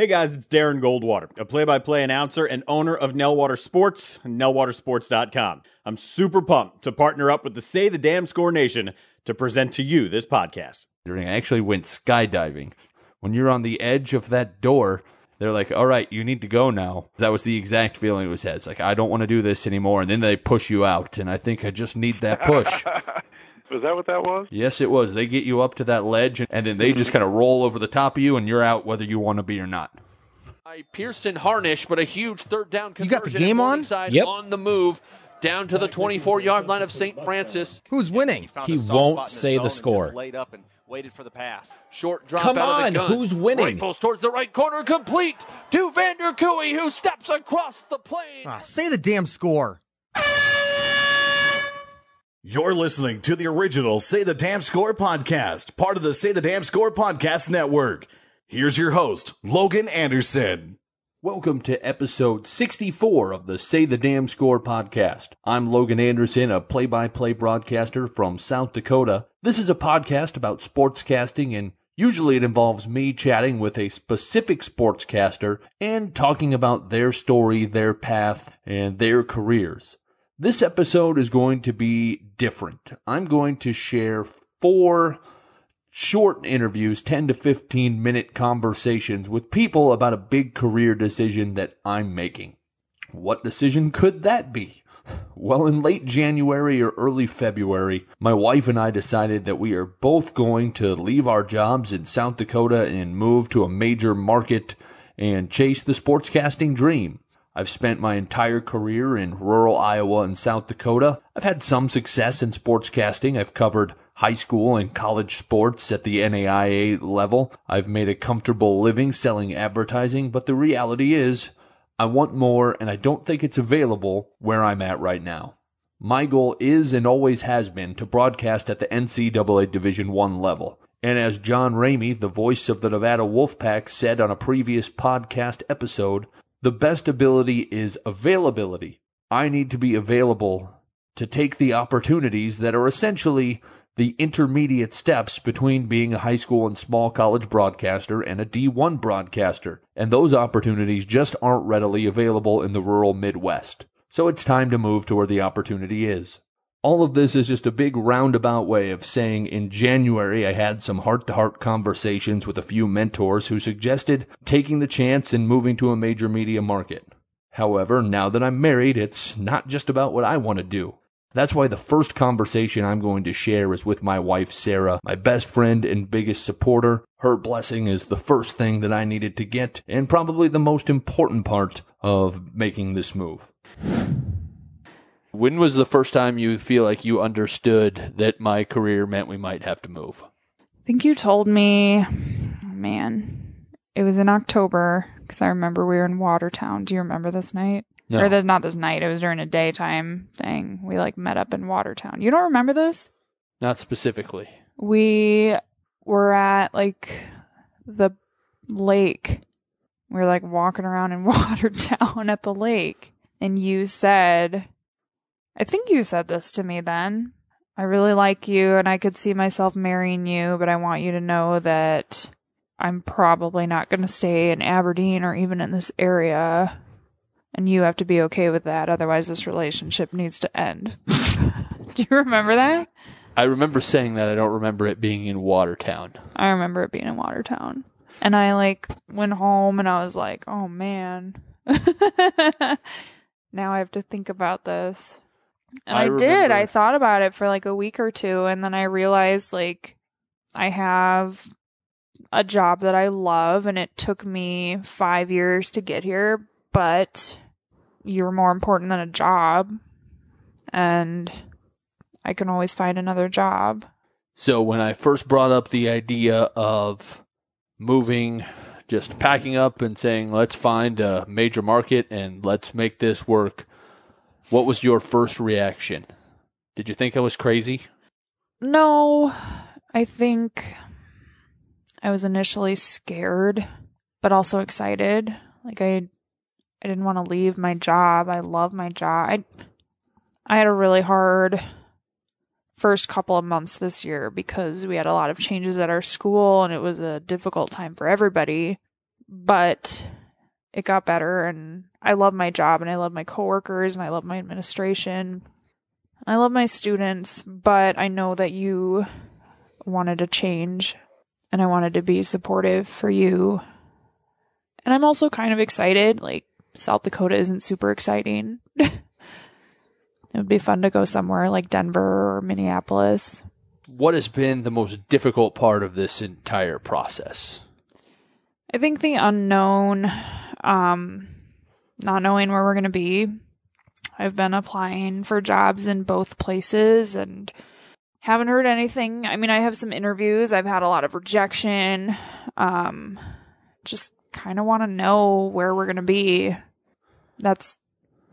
Hey guys, it's Darren Goldwater, a play by play announcer and owner of Nellwater Sports, nellwatersports.com. I'm super pumped to partner up with the Say the Damn Score Nation to present to you this podcast. I actually went skydiving. When you're on the edge of that door, they're like, all right, you need to go now. That was the exact feeling it was had. It's like, I don't want to do this anymore. And then they push you out. And I think I just need that push. Was that what that was? yes, it was. They get you up to that ledge and then they just kind of roll over the top of you and you're out whether you want to be or not. by Pearson Harnish, but a huge third down You got the game on? Morningside Yep. On the move, down to the 24 yard line of St. Francis. Who's winning? found He won't say the score. Laid up and waited for the pass. Short drop Come out of on, the gun. who's winning? Rifles towards the right corner, complete to Vander Cooey, who steps across the plane. Ah, say the damn score. You're listening to the original Say the Damn Score podcast, part of the Say the Damn Score podcast network. Here's your host, Logan Anderson. Welcome to episode 64 of the Say the Damn Score podcast. I'm Logan Anderson, a play by play broadcaster from South Dakota. This is a podcast about sportscasting, and usually it involves me chatting with a specific sportscaster and talking about their story, their path, and their careers. This episode is going to be different. I'm going to share four short interviews, 10 to 15 minute conversations with people about a big career decision that I'm making. What decision could that be? Well, in late January or early February, my wife and I decided that we are both going to leave our jobs in South Dakota and move to a major market and chase the sportscasting dream. I've spent my entire career in rural Iowa and South Dakota. I've had some success in sportscasting. I've covered high school and college sports at the NAIA level. I've made a comfortable living selling advertising, but the reality is, I want more and I don't think it's available where I'm at right now. My goal is and always has been to broadcast at the NCAA Division 1 level. And as John Ramey, the voice of the Nevada Wolfpack, said on a previous podcast episode, the best ability is availability. I need to be available to take the opportunities that are essentially the intermediate steps between being a high school and small college broadcaster and a D1 broadcaster. And those opportunities just aren't readily available in the rural Midwest. So it's time to move to where the opportunity is. All of this is just a big roundabout way of saying in January I had some heart to heart conversations with a few mentors who suggested taking the chance and moving to a major media market. However, now that I'm married, it's not just about what I want to do. That's why the first conversation I'm going to share is with my wife, Sarah, my best friend and biggest supporter. Her blessing is the first thing that I needed to get, and probably the most important part of making this move. When was the first time you feel like you understood that my career meant we might have to move? I think you told me, man, it was in October because I remember we were in Watertown. Do you remember this night? No. Or this, not this night. It was during a daytime thing. We like met up in Watertown. You don't remember this? Not specifically. We were at like the lake. We were like walking around in Watertown at the lake. And you said, I think you said this to me then. I really like you and I could see myself marrying you, but I want you to know that I'm probably not going to stay in Aberdeen or even in this area. And you have to be okay with that. Otherwise, this relationship needs to end. Do you remember that? I remember saying that. I don't remember it being in Watertown. I remember it being in Watertown. And I like went home and I was like, oh man. now I have to think about this. And I I, did. remember- I thought about it for like a week or two and then I realized like I have a job that I love and it took me 5 years to get here, but you're more important than a job. And I can always find another job. So when I first brought up the idea of moving, just packing up and saying, let's find a major market and let's make this work, what was your first reaction? Did you think I was crazy? No, I think I was initially scared, but also excited. Like I, I didn't want to leave my job. I love my job. I, I had a really hard first couple of months this year because we had a lot of changes at our school and it was a difficult time for everybody. but it got better and I love my job and I love my coworkers and I love my administration. I love my students, but I know that you wanted to change and I wanted to be supportive for you. And I'm also kind of excited. Like, South Dakota isn't super exciting. it would be fun to go somewhere like Denver or Minneapolis. What has been the most difficult part of this entire process? I think the unknown, um, not knowing where we're going to be. I've been applying for jobs in both places and haven't heard anything. I mean, I have some interviews. I've had a lot of rejection. Um, just kind of want to know where we're going to be. That's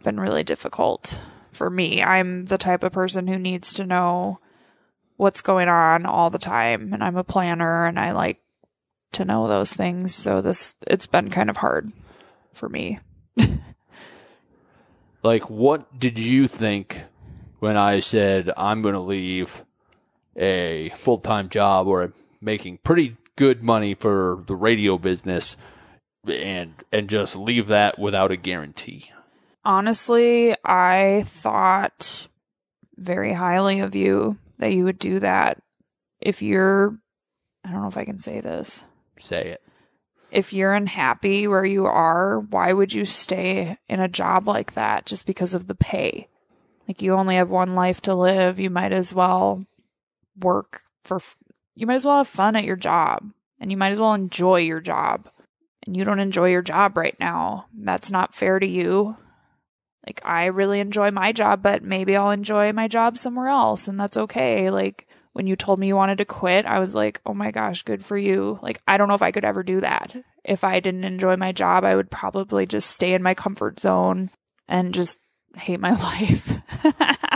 been really difficult for me. I'm the type of person who needs to know what's going on all the time and I'm a planner and I like to know those things. So this it's been kind of hard for me. like what did you think when I said I'm going to leave a full-time job or making pretty good money for the radio business and and just leave that without a guarantee? Honestly, I thought very highly of you that you would do that. If you're I don't know if I can say this. Say it. If you're unhappy where you are, why would you stay in a job like that just because of the pay? Like you only have one life to live. You might as well work for you might as well have fun at your job and you might as well enjoy your job. And you don't enjoy your job right now. That's not fair to you. Like I really enjoy my job, but maybe I'll enjoy my job somewhere else and that's okay. Like when you told me you wanted to quit, I was like, oh my gosh, good for you. Like, I don't know if I could ever do that. If I didn't enjoy my job, I would probably just stay in my comfort zone and just hate my life.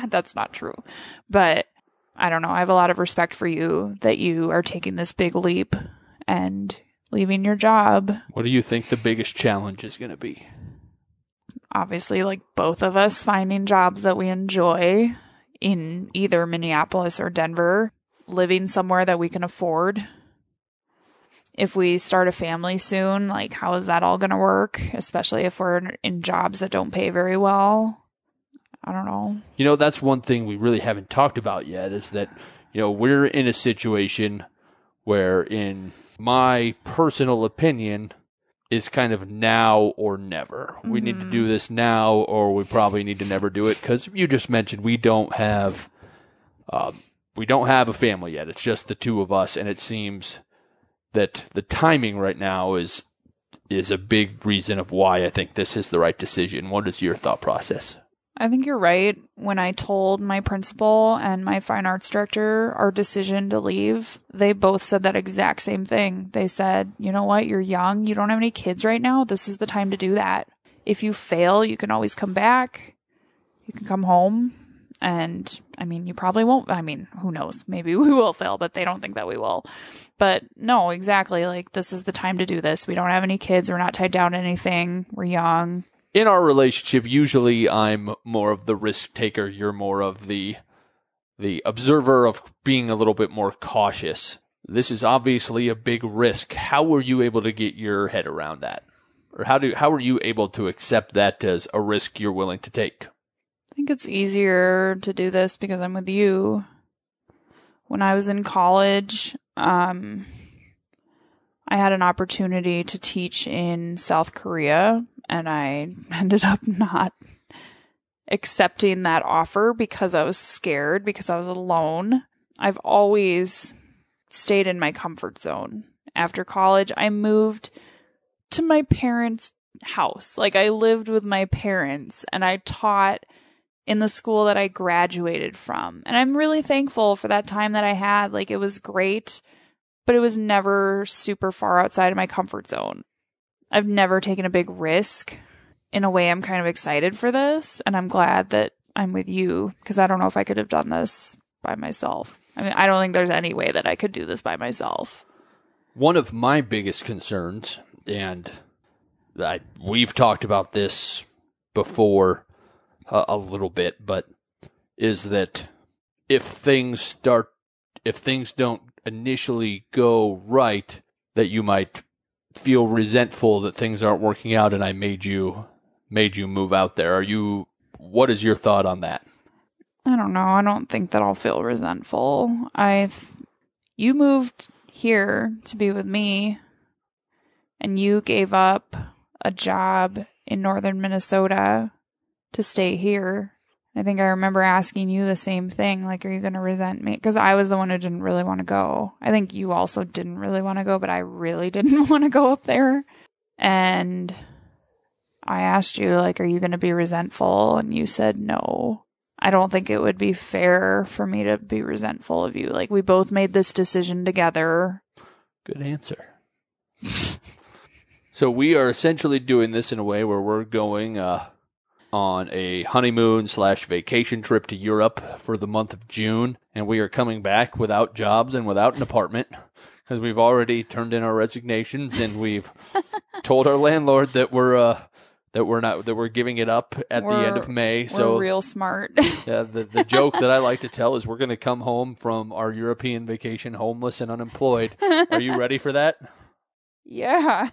That's not true. But I don't know. I have a lot of respect for you that you are taking this big leap and leaving your job. What do you think the biggest challenge is going to be? Obviously, like both of us finding jobs that we enjoy in either Minneapolis or Denver, living somewhere that we can afford. If we start a family soon, like how is that all going to work? Especially if we're in jobs that don't pay very well. I don't know. You know, that's one thing we really haven't talked about yet is that, you know, we're in a situation where, in my personal opinion, is kind of now or never. Mm-hmm. We need to do this now, or we probably need to never do it because you just mentioned we don't have, um, we don't have a family yet. It's just the two of us, and it seems that the timing right now is is a big reason of why I think this is the right decision. What is your thought process? I think you're right. When I told my principal and my fine arts director our decision to leave, they both said that exact same thing. They said, you know what? You're young. You don't have any kids right now. This is the time to do that. If you fail, you can always come back. You can come home. And I mean, you probably won't. I mean, who knows? Maybe we will fail, but they don't think that we will. But no, exactly. Like, this is the time to do this. We don't have any kids. We're not tied down to anything. We're young in our relationship, usually I'm more of the risk taker. You're more of the the observer of being a little bit more cautious. This is obviously a big risk. How were you able to get your head around that? Or how do how were you able to accept that as a risk you're willing to take? I think it's easier to do this because I'm with you. When I was in college, um, I had an opportunity to teach in South Korea and I ended up not accepting that offer because I was scared because I was alone. I've always stayed in my comfort zone. After college, I moved to my parents' house. Like I lived with my parents and I taught in the school that I graduated from. And I'm really thankful for that time that I had. Like it was great, but it was never super far outside of my comfort zone. I've never taken a big risk. In a way, I'm kind of excited for this, and I'm glad that I'm with you because I don't know if I could have done this by myself. I mean, I don't think there's any way that I could do this by myself. One of my biggest concerns, and I, we've talked about this before a little bit, but is that if things start, if things don't initially go right, that you might feel resentful that things aren't working out and I made you made you move out there. Are you what is your thought on that? I don't know. I don't think that I'll feel resentful. I th- you moved here to be with me and you gave up a job in northern Minnesota to stay here. I think I remember asking you the same thing like are you going to resent me because I was the one who didn't really want to go. I think you also didn't really want to go, but I really didn't want to go up there. And I asked you like are you going to be resentful and you said no. I don't think it would be fair for me to be resentful of you. Like we both made this decision together. Good answer. so we are essentially doing this in a way where we're going uh, on a honeymoon slash vacation trip to Europe for the month of June, and we are coming back without jobs and without an apartment because we've already turned in our resignations and we've told our landlord that we're uh, that we're not that we're giving it up at the end of May. We're so real smart. yeah, the the joke that I like to tell is we're going to come home from our European vacation homeless and unemployed. Are you ready for that? yeah.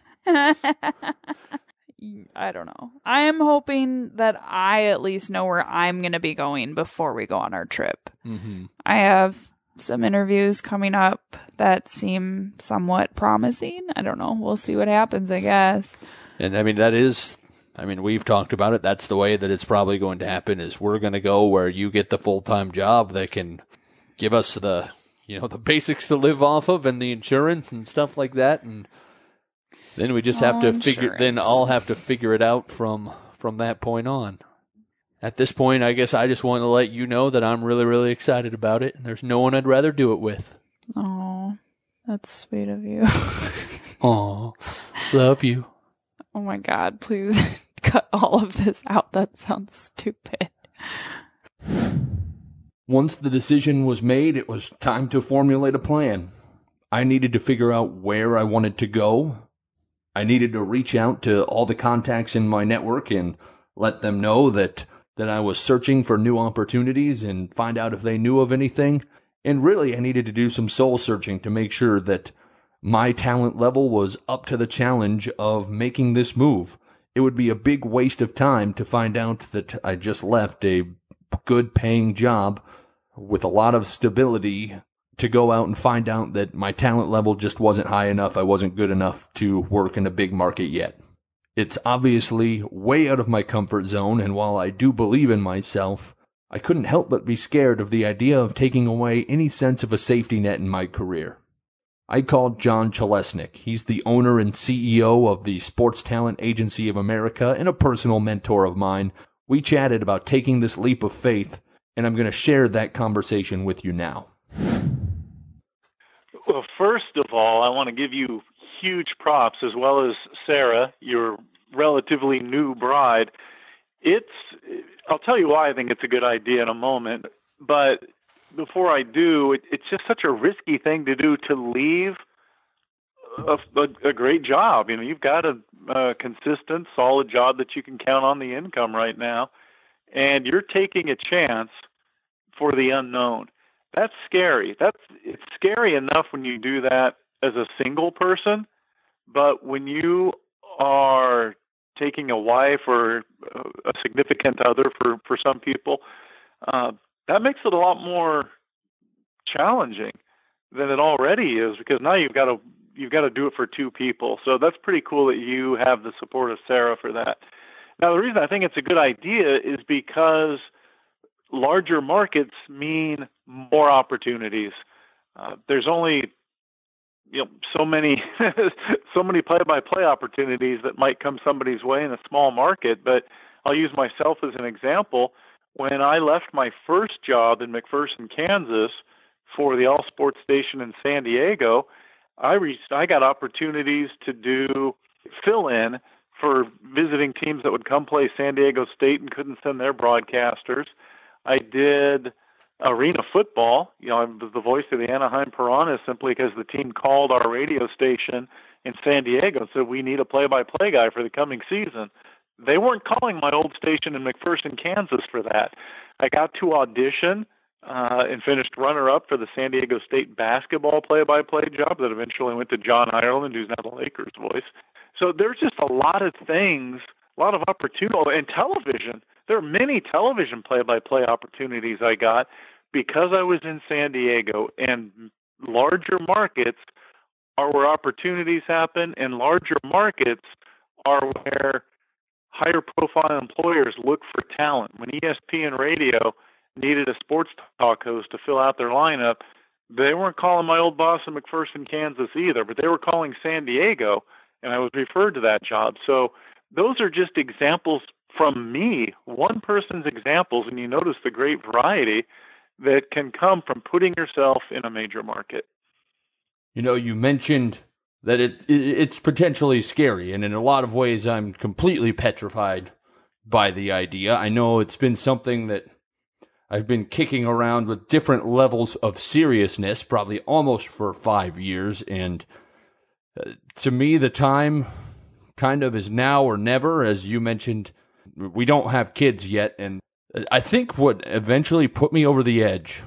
I don't know. I am hoping that I at least know where I'm going to be going before we go on our trip. Mm-hmm. I have some interviews coming up that seem somewhat promising. I don't know. We'll see what happens, I guess. And I mean that is I mean we've talked about it. That's the way that it's probably going to happen is we're going to go where you get the full-time job that can give us the you know the basics to live off of and the insurance and stuff like that and then we just have Oh, to figure then. I'll have to figure it out from from that point on. At this point, I guess I just want to let you know that I'm really really excited about it and there's no one I'd rather do it with. Oh, that's sweet of you. Aw. Love you. oh my God. Please cut all of this out. That sounds stupid. Once the decision was made, it was time to formulate a plan. I needed to figure out where I wanted to go. I needed to reach out to all the contacts in my network and let them know that, that I was searching for new opportunities and find out if they knew of anything. And really, I needed to do some soul searching to make sure that my talent level was up to the challenge of making this move. It would be a big waste of time to find out that I just left a good paying job with a lot of stability to go out and find out that my talent level just wasn't high enough. I wasn't good enough to work in a big market yet. It's obviously way out of my comfort zone, and while I do believe in myself, I couldn't help but be scared of the idea of taking away any sense of a safety net in my career. I called John Chalesnik. He's the owner and CEO of the Sports Talent Agency of America and a personal mentor of mine. We chatted about taking this leap of faith, and I'm going to share that conversation with you now. Well, first of all, I want to give you huge props as well as Sarah, your relatively new bride. It's I'll tell you why I think it's a good idea in a moment, but before I do, it, it's just such a risky thing to do to leave a, a, a great job. You know, you've got a, a consistent, solid job that you can count on the income right now, and you're taking a chance for the unknown. That's scary. That's it's scary enough when you do that as a single person, but when you are taking a wife or a significant other for for some people, uh, that makes it a lot more challenging than it already is because now you've got to you've got to do it for two people. So that's pretty cool that you have the support of Sarah for that. Now the reason I think it's a good idea is because larger markets mean more opportunities. Uh, there's only you know so many so many play-by-play opportunities that might come somebody's way in a small market. But I'll use myself as an example. When I left my first job in McPherson, Kansas, for the All Sports Station in San Diego, I reached I got opportunities to do fill in for visiting teams that would come play San Diego State and couldn't send their broadcasters. I did arena football. You know, I was the voice of the Anaheim Piranhas simply because the team called our radio station in San Diego and said we need a play-by-play guy for the coming season. They weren't calling my old station in McPherson, Kansas for that. I got to audition uh, and finished runner up for the San Diego State basketball play by play job that eventually went to John Ireland, who's now the Lakers voice. So there's just a lot of things, a lot of opportunity. Oh, and television. There are many television play by play opportunities I got because I was in San Diego and larger markets are where opportunities happen and larger markets are where higher profile employers look for talent. When ESPN radio needed a sports talk host to fill out their lineup, they weren't calling my old boss in McPherson, Kansas either, but they were calling San Diego, and I was referred to that job. So those are just examples from me, one person's examples, and you notice the great variety that can come from putting yourself in a major market. You know, you mentioned that it, it, it's potentially scary, and in a lot of ways, I'm completely petrified by the idea. I know it's been something that I've been kicking around with different levels of seriousness, probably almost for five years, and uh, to me, the time kind of is now or never, as you mentioned. We don't have kids yet, and I think what eventually put me over the edge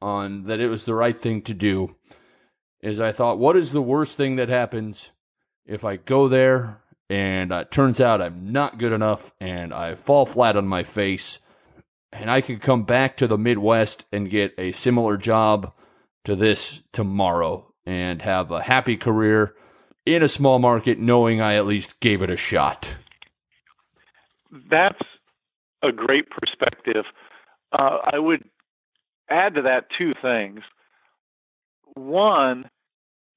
on that it was the right thing to do is I thought, what is the worst thing that happens if I go there and it turns out I'm not good enough and I fall flat on my face and I could come back to the Midwest and get a similar job to this tomorrow and have a happy career in a small market knowing I at least gave it a shot. That's a great perspective. Uh, I would add to that two things. One,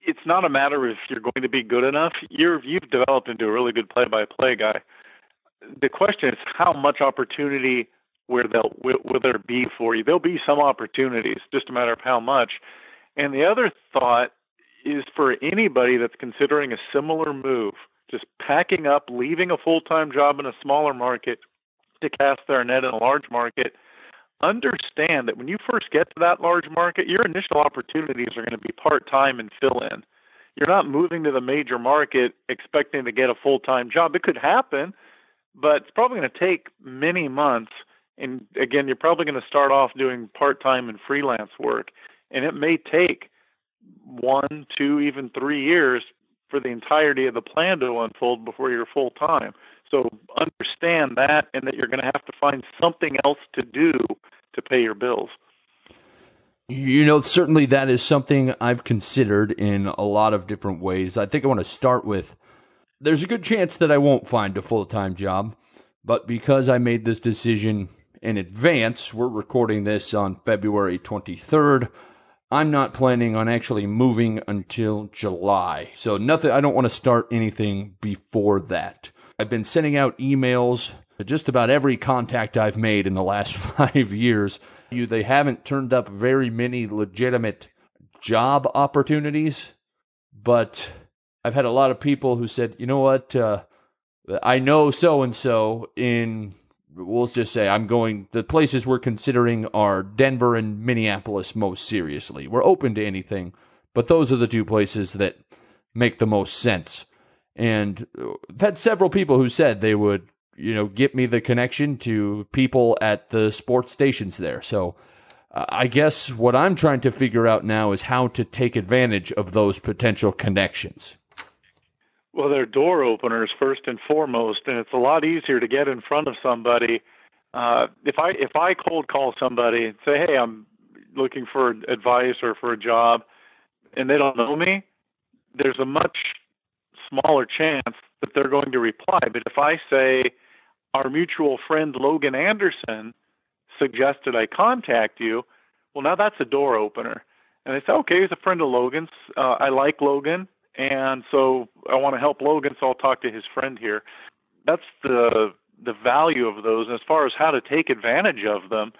it's not a matter if you're going to be good enough. You're you've developed into a really good play-by-play guy. The question is how much opportunity where they'll will, will there be for you? There'll be some opportunities, just a matter of how much. And the other thought is for anybody that's considering a similar move, just packing up, leaving a full-time job in a smaller market to cast their net in a large market understand that when you first get to that large market, your initial opportunities are going to be part time and fill in. You're not moving to the major market expecting to get a full time job. It could happen, but it's probably going to take many months. And again, you're probably going to start off doing part time and freelance work. And it may take one, two, even three years for the entirety of the plan to unfold before you're full time. So understand that and that you're going to have to find something else to do to pay your bills. You know, certainly that is something I've considered in a lot of different ways. I think I want to start with there's a good chance that I won't find a full time job, but because I made this decision in advance, we're recording this on February 23rd. I'm not planning on actually moving until July. So nothing I don't want to start anything before that. I've been sending out emails to just about every contact I've made in the last five years. You, they haven't turned up very many legitimate job opportunities, but I've had a lot of people who said, you know what, uh, I know so and so in, we'll just say, I'm going, the places we're considering are Denver and Minneapolis most seriously. We're open to anything, but those are the two places that make the most sense. And I've had several people who said they would, you know, get me the connection to people at the sports stations there. So uh, I guess what I'm trying to figure out now is how to take advantage of those potential connections. Well, they're door openers first and foremost, and it's a lot easier to get in front of somebody. Uh, if I if I cold call somebody and say, "Hey, I'm looking for advice or for a job," and they don't know me, there's a much smaller chance that they're going to reply. But if I say, our mutual friend Logan Anderson suggested I contact you, well, now that's a door opener. And they say, okay, he's a friend of Logan's. Uh, I like Logan, and so I want to help Logan, so I'll talk to his friend here. That's the the value of those. And as far as how to take advantage of them,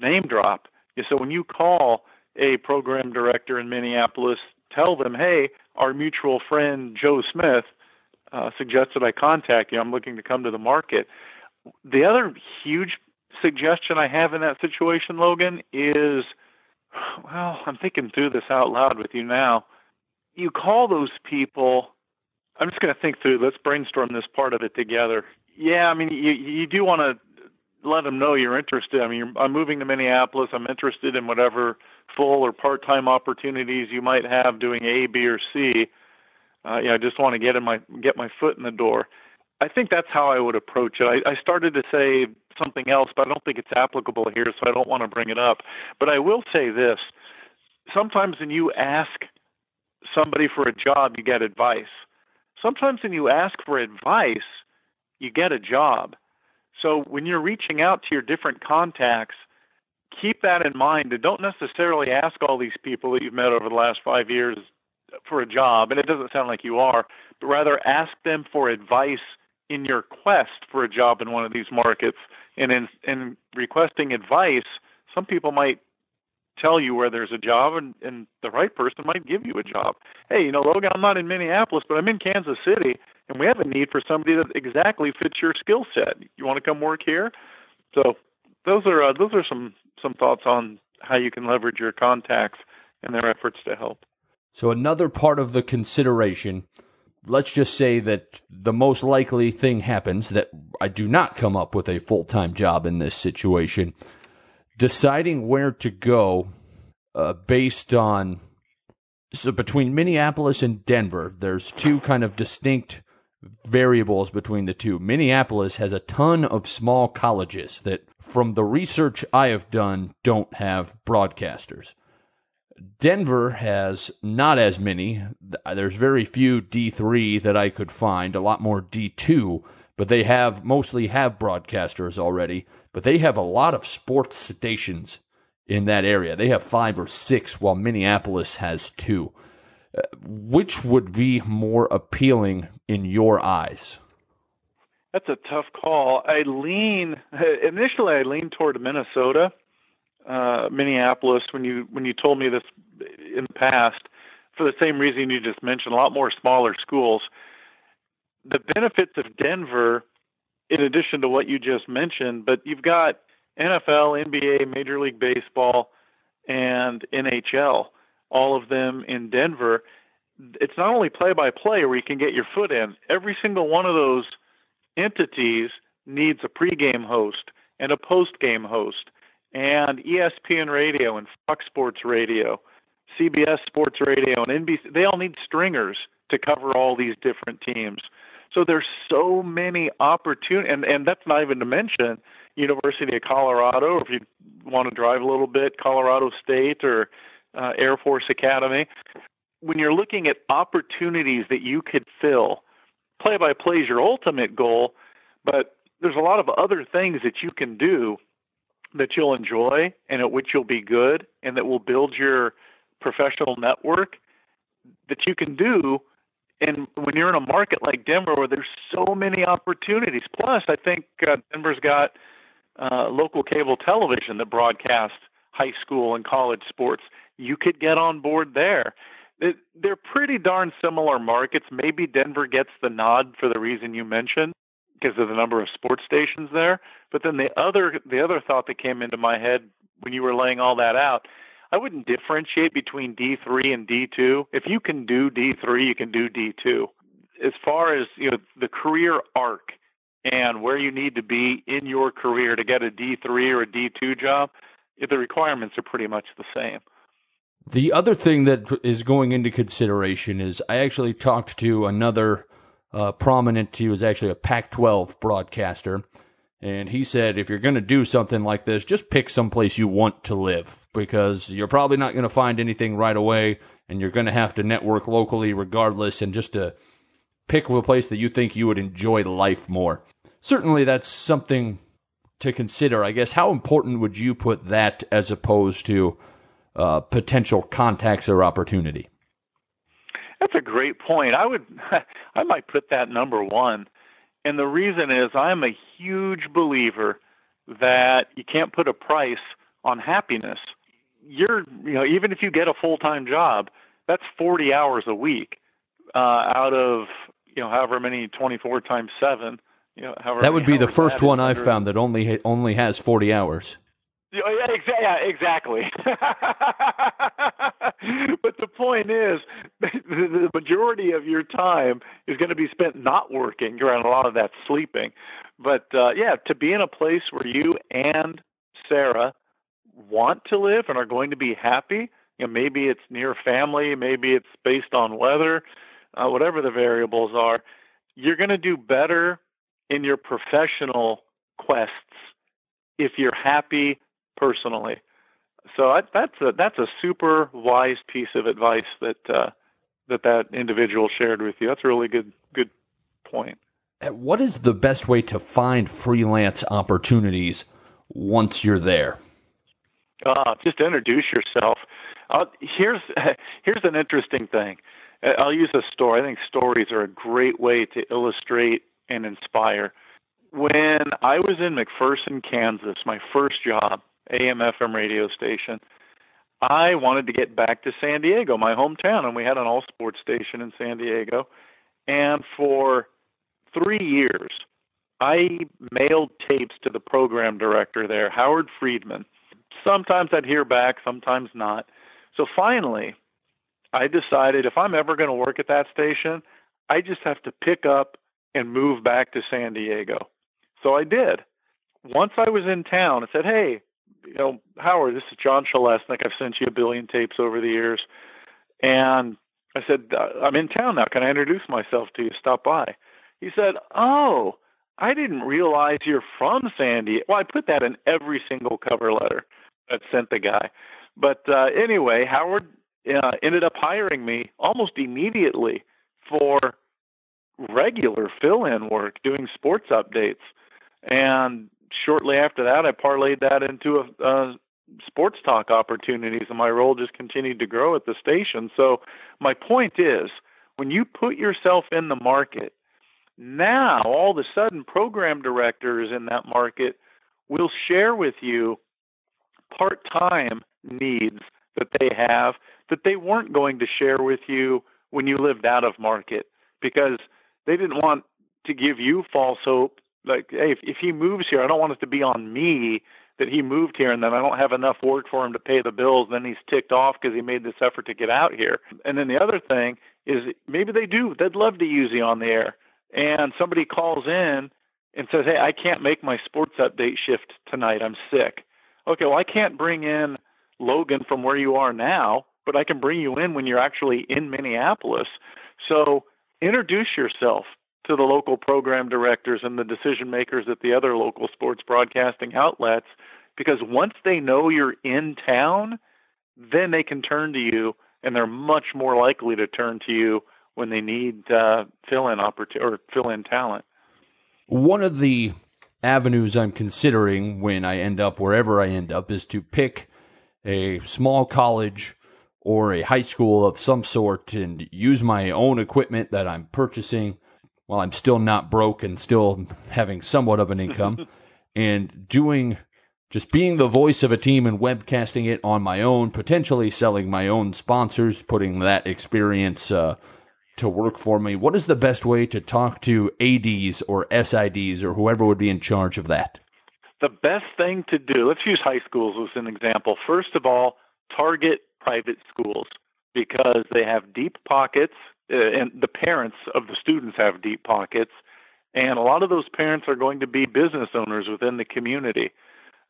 name drop. So when you call a program director in Minneapolis, tell them, hey, our mutual friend Joe Smith uh, suggested I contact you. I'm looking to come to the market. The other huge suggestion I have in that situation, Logan, is well, I'm thinking through this out loud with you now. You call those people. I'm just going to think through. Let's brainstorm this part of it together. Yeah, I mean, you you do want to let them know you're interested. I mean, I'm moving to Minneapolis. I'm interested in whatever full or part-time opportunities you might have doing A, B, or C. Uh, yeah, I just want to get in my get my foot in the door. I think that's how I would approach it. I, I started to say something else, but I don't think it's applicable here, so I don't want to bring it up. But I will say this: sometimes when you ask somebody for a job, you get advice. Sometimes when you ask for advice, you get a job. So when you're reaching out to your different contacts, keep that in mind and don't necessarily ask all these people that you've met over the last five years for a job, and it doesn't sound like you are, but rather ask them for advice in your quest for a job in one of these markets. And in, in requesting advice, some people might tell you where there's a job and, and the right person might give you a job. Hey, you know, Logan, I'm not in Minneapolis, but I'm in Kansas City and we have a need for somebody that exactly fits your skill set. You want to come work here? So those are uh, those are some some thoughts on how you can leverage your contacts and their efforts to help. So another part of the consideration, let's just say that the most likely thing happens that I do not come up with a full-time job in this situation. Deciding where to go uh, based on so between Minneapolis and Denver, there's two kind of distinct variables between the two. Minneapolis has a ton of small colleges that, from the research I have done, don't have broadcasters. Denver has not as many. There's very few D3 that I could find, a lot more D2, but they have mostly have broadcasters already, but they have a lot of sports stations in that area. They have 5 or 6 while Minneapolis has 2 which would be more appealing in your eyes? That's a tough call. I lean initially. I lean toward Minnesota, uh, Minneapolis. When you when you told me this in the past, for the same reason you just mentioned, a lot more smaller schools. The benefits of Denver, in addition to what you just mentioned, but you've got NFL, NBA, Major League Baseball, and NHL all of them in Denver, it's not only play by play where you can get your foot in. Every single one of those entities needs a pregame host and a postgame host and ESPN radio and Fox Sports radio, CBS Sports radio and NBC. They all need stringers to cover all these different teams. So there's so many opportunities, and, and that's not even to mention University of Colorado, or if you want to drive a little bit, Colorado State or uh, Air Force Academy. When you're looking at opportunities that you could fill, play by play is your ultimate goal, but there's a lot of other things that you can do that you'll enjoy and at which you'll be good and that will build your professional network that you can do and when you're in a market like Denver where there's so many opportunities plus I think uh, Denver's got uh, local cable television that broadcasts high school and college sports you could get on board there. They're pretty darn similar markets. Maybe Denver gets the nod for the reason you mentioned because of the number of sports stations there. But then the other the other thought that came into my head when you were laying all that out, I wouldn't differentiate between D3 and D2. If you can do D3, you can do D2. As far as you know, the career arc and where you need to be in your career to get a D3 or a D2 job, the requirements are pretty much the same. The other thing that is going into consideration is I actually talked to another uh, prominent, he was actually a Pac 12 broadcaster, and he said if you're going to do something like this, just pick someplace you want to live because you're probably not going to find anything right away, and you're going to have to network locally regardless, and just to pick a place that you think you would enjoy life more. Certainly, that's something to consider. I guess how important would you put that as opposed to uh, potential contacts or opportunity? That's a great point. I would, I might put that number one, and the reason is I'm a huge believer that you can't put a price on happiness. You're, you know, even if you get a full time job, that's 40 hours a week uh, out of, you know, however many 24 times seven. You know, that would be the first one I've found that only only has 40 hours. Yeah, exa- yeah exactly. but the point is, the majority of your time is going to be spent not working. Around a lot of that sleeping. But uh, yeah, to be in a place where you and Sarah want to live and are going to be happy. You know, maybe it's near family, maybe it's based on weather, uh, whatever the variables are. You're going to do better in your professional quests if you're happy personally. So I, that's a that's a super wise piece of advice that uh, that that individual shared with you. That's a really good good point. Uh, what is the best way to find freelance opportunities once you're there? Uh, just introduce yourself. Uh, here's here's an interesting thing. Uh, I'll use a story. I think stories are a great way to illustrate and inspire. When I was in McPherson, Kansas, my first job, AM FM radio station, I wanted to get back to San Diego, my hometown, and we had an all sports station in San Diego. And for three years, I mailed tapes to the program director there, Howard Friedman. Sometimes I'd hear back, sometimes not. So finally, I decided if I'm ever going to work at that station, I just have to pick up and move back to San Diego. So I did. Once I was in town, I said, "Hey, you know, Howard, this is John Shalesnik. I've sent you a billion tapes over the years." And I said, "I'm in town now. Can I introduce myself to you? Stop by." He said, "Oh, I didn't realize you're from San Diego." Well, I put that in every single cover letter that sent the guy. But uh, anyway, Howard uh, ended up hiring me almost immediately for regular fill-in work, doing sports updates, and shortly after that, I parlayed that into a, sports talk opportunities, and my role just continued to grow at the station. So my point is, when you put yourself in the market, now all of a sudden program directors in that market will share with you part-time needs that they have that they weren't going to share with you when you lived out of market because they didn't want to give you false hope like hey if, if he moves here i don't want it to be on me that he moved here and then i don't have enough work for him to pay the bills then he's ticked off because he made this effort to get out here. And then the other thing is maybe they do they'd love to use you on the air. And somebody calls in and says hey i can't make my sports update shift tonight. I'm sick. Okay, well, I can't bring in Logan from where you are now, but I can bring you in when you're actually in Minneapolis. So introduce yourself to the local program directors and the decision makers at the other local sports broadcasting outlets because once they know you're in town, then they can turn to you and they're much more likely to turn to you when they need uh, fill in opportunity or fill in talent. One of the avenues I'm considering when I end up wherever I end up is to pick a small college or a high school of some sort and use my own equipment that I'm purchasing while I'm still not broke and still having somewhat of an income and doing just being the voice of a team and webcasting it on my own, potentially selling my own sponsors, putting that experience uh, to work for me, what is the best way to talk to ADs or SIDs or whoever would be in charge of that? The best thing to do, let's use high schools as an example. First of all, target private schools because they have deep pockets, and the parents of the students have deep pockets. And a lot of those parents are going to be business owners within the community.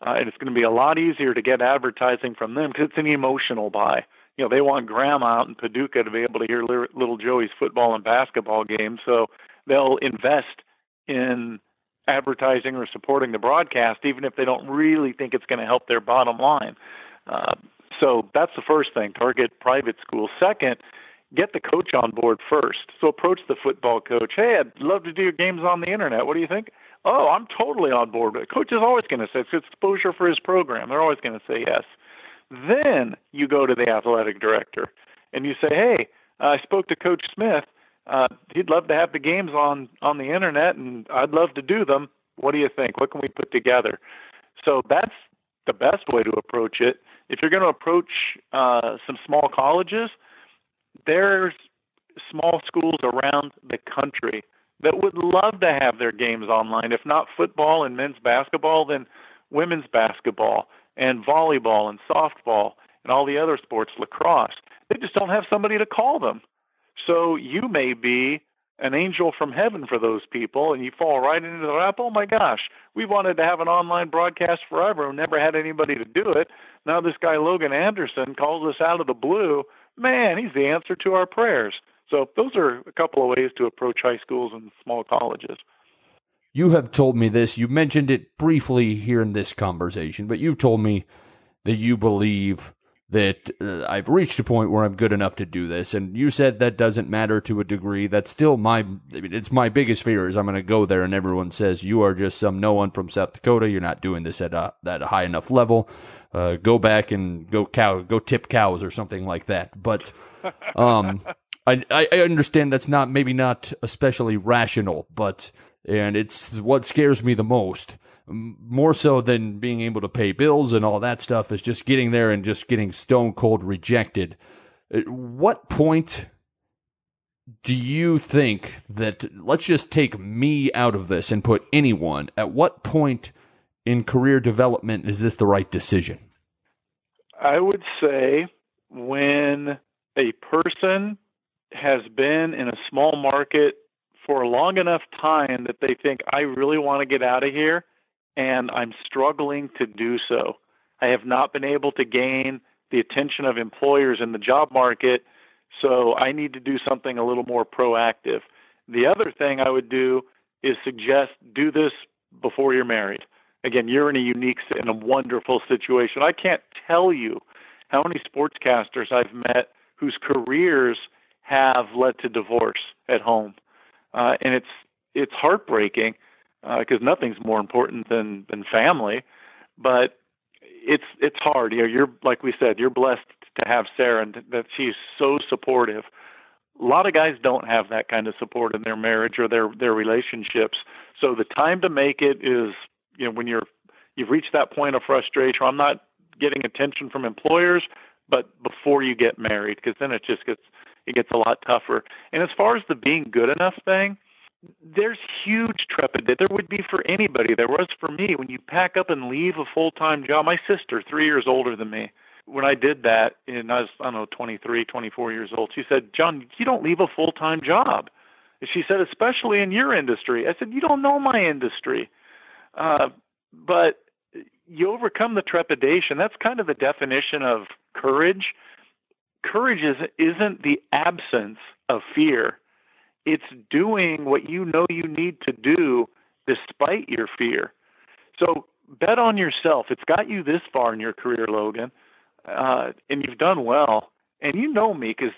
Uh, and it's going to be a lot easier to get advertising from them because it's an emotional buy you know they want grandma out in Paducah to be able to hear little Joey's football and basketball games, so they'll invest in advertising or supporting the broadcast, even if they don't really think it's going to help their bottom line. Uh, so that's the first thing: target private schools. Second, get the coach on board first. So approach the football coach. Hey, I'd love to do your games on the internet. What do you think? Oh, I'm totally on board. The coach is always going to say it's exposure for his program. They're always going to say yes. Then you go to the athletic director and you say, "Hey, I spoke to Coach Smith. Uh, he'd love to have the games on on the internet, and I'd love to do them. What do you think? What can we put together?" So that's the best way to approach it. If you're going to approach uh, some small colleges, there's small schools around the country that would love to have their games online. If not football and men's basketball, then women's basketball and volleyball and softball and all the other sports, lacrosse. They just don't have somebody to call them. So you may be an angel from heaven for those people, and you fall right into the lap. Oh my gosh, we wanted to have an online broadcast forever and never had anybody to do it. Now this guy Logan Anderson calls us out of the blue. Man, he's the answer to our prayers. So those are a couple of ways to approach high schools and small colleges. You have told me this. You mentioned it briefly here in this conversation, but you've told me that you believe that uh, I've reached a point where I'm good enough to do this. And you said that doesn't matter to a degree. That's still my, I mean, it's my biggest fear is I'm going to go there and everyone says, you are just some no one from South Dakota. You're not doing this at a, at a high enough level. Uh, go back and go cow, go tip cows or something like that. But, um, I, I understand that's not, maybe not especially rational, but, and it's what scares me the most more so than being able to pay bills and all that stuff is just getting there and just getting stone cold rejected. At what point do you think that let's just take me out of this and put anyone at what point in career development is this the right decision? I would say when a person has been in a small market for a long enough time that they think I really want to get out of here and I'm struggling to do so. I have not been able to gain the attention of employers in the job market, so I need to do something a little more proactive. The other thing I would do is suggest do this before you're married. Again, you're in a unique and a wonderful situation. I can't tell you how many sportscasters I've met whose careers have led to divorce at home, uh, and it's it's heartbreaking because uh, nothing's more important than than family. But it's it's hard. You know, you're like we said, you're blessed to have Sarah, and that she's so supportive. A lot of guys don't have that kind of support in their marriage or their their relationships. So the time to make it is, you know, when you're you've reached that point of frustration. I'm not getting attention from employers, but before you get married, because then it just gets it gets a lot tougher. And as far as the being good enough thing, there's huge trepidation. There would be for anybody. There was for me when you pack up and leave a full time job. My sister, three years older than me, when I did that, and I was I don't know 23, 24 years old. She said, "John, you don't leave a full time job." She said, "Especially in your industry." I said, "You don't know my industry." Uh, but you overcome the trepidation. That's kind of the definition of courage. Courage is isn't the absence of fear it's doing what you know you need to do despite your fear. So bet on yourself. It's got you this far in your career, Logan, uh, and you've done well. And you know me because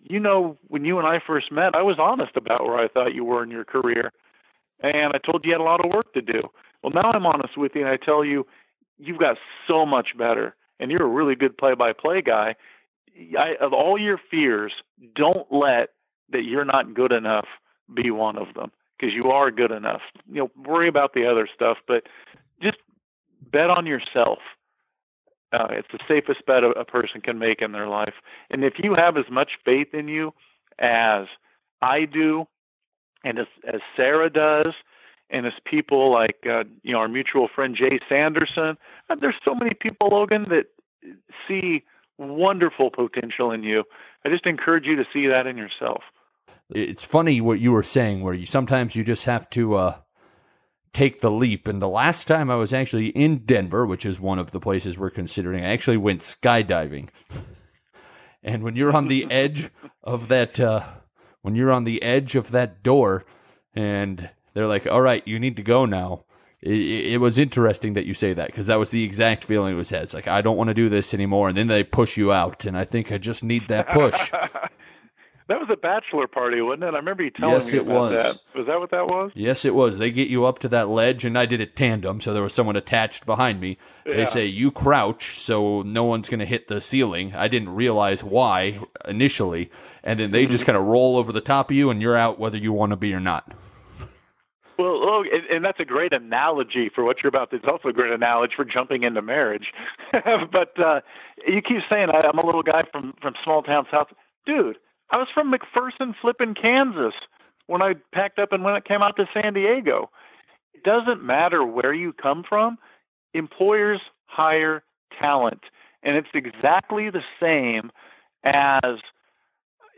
you know when you and I first met, I was honest about where I thought you were in your career, and I told you you had a lot of work to do. Well, now I'm honest with you, and I tell you you've got so much better, and you're a really good play-by-play guy. I, of all your fears, don't let that you're not good enough be one of them because you are good enough. You know, worry about the other stuff, but just bet on yourself. Uh, it's the safest bet a, a person can make in their life. And if you have as much faith in you as I do, and as, as Sarah does, and as people like uh, you know our mutual friend Jay Sanderson, uh, there's so many people, Logan, that see wonderful potential in you. I just encourage you to see that in yourself it's funny what you were saying, where you sometimes you just have to uh, take the leap. And the last time I was actually in Denver, which is one of the places we're considering, I actually went skydiving. and when you're on the edge of that, uh, when you're on the edge of that door, and they're like, "All right, you need to go now." It, it was interesting that you say that because that was the exact feeling it was had. It's like I don't want to do this anymore, and then they push you out, and I think I just need that push. That was a bachelor party, wasn't it? I remember you telling yes, me it was. that. Was that what that was? Yes, it was. They get you up to that ledge, and I did it tandem, so there was someone attached behind me. Yeah. They say you crouch, so no one's going to hit the ceiling. I didn't realize why initially, and then they just mm-hmm. kind of roll over the top of you, and you're out whether you want to be or not. Well, oh, and, that's a great analogy for what you're about. It's also a great analogy for jumping into marriage. but uh, you keep saying I, I'm a little guy from from small town South, dude I was from McPherson, flipping Kansas when I packed up and when it came out to San Diego. It doesn't matter where you come from, employers hire talent. And it's exactly the same as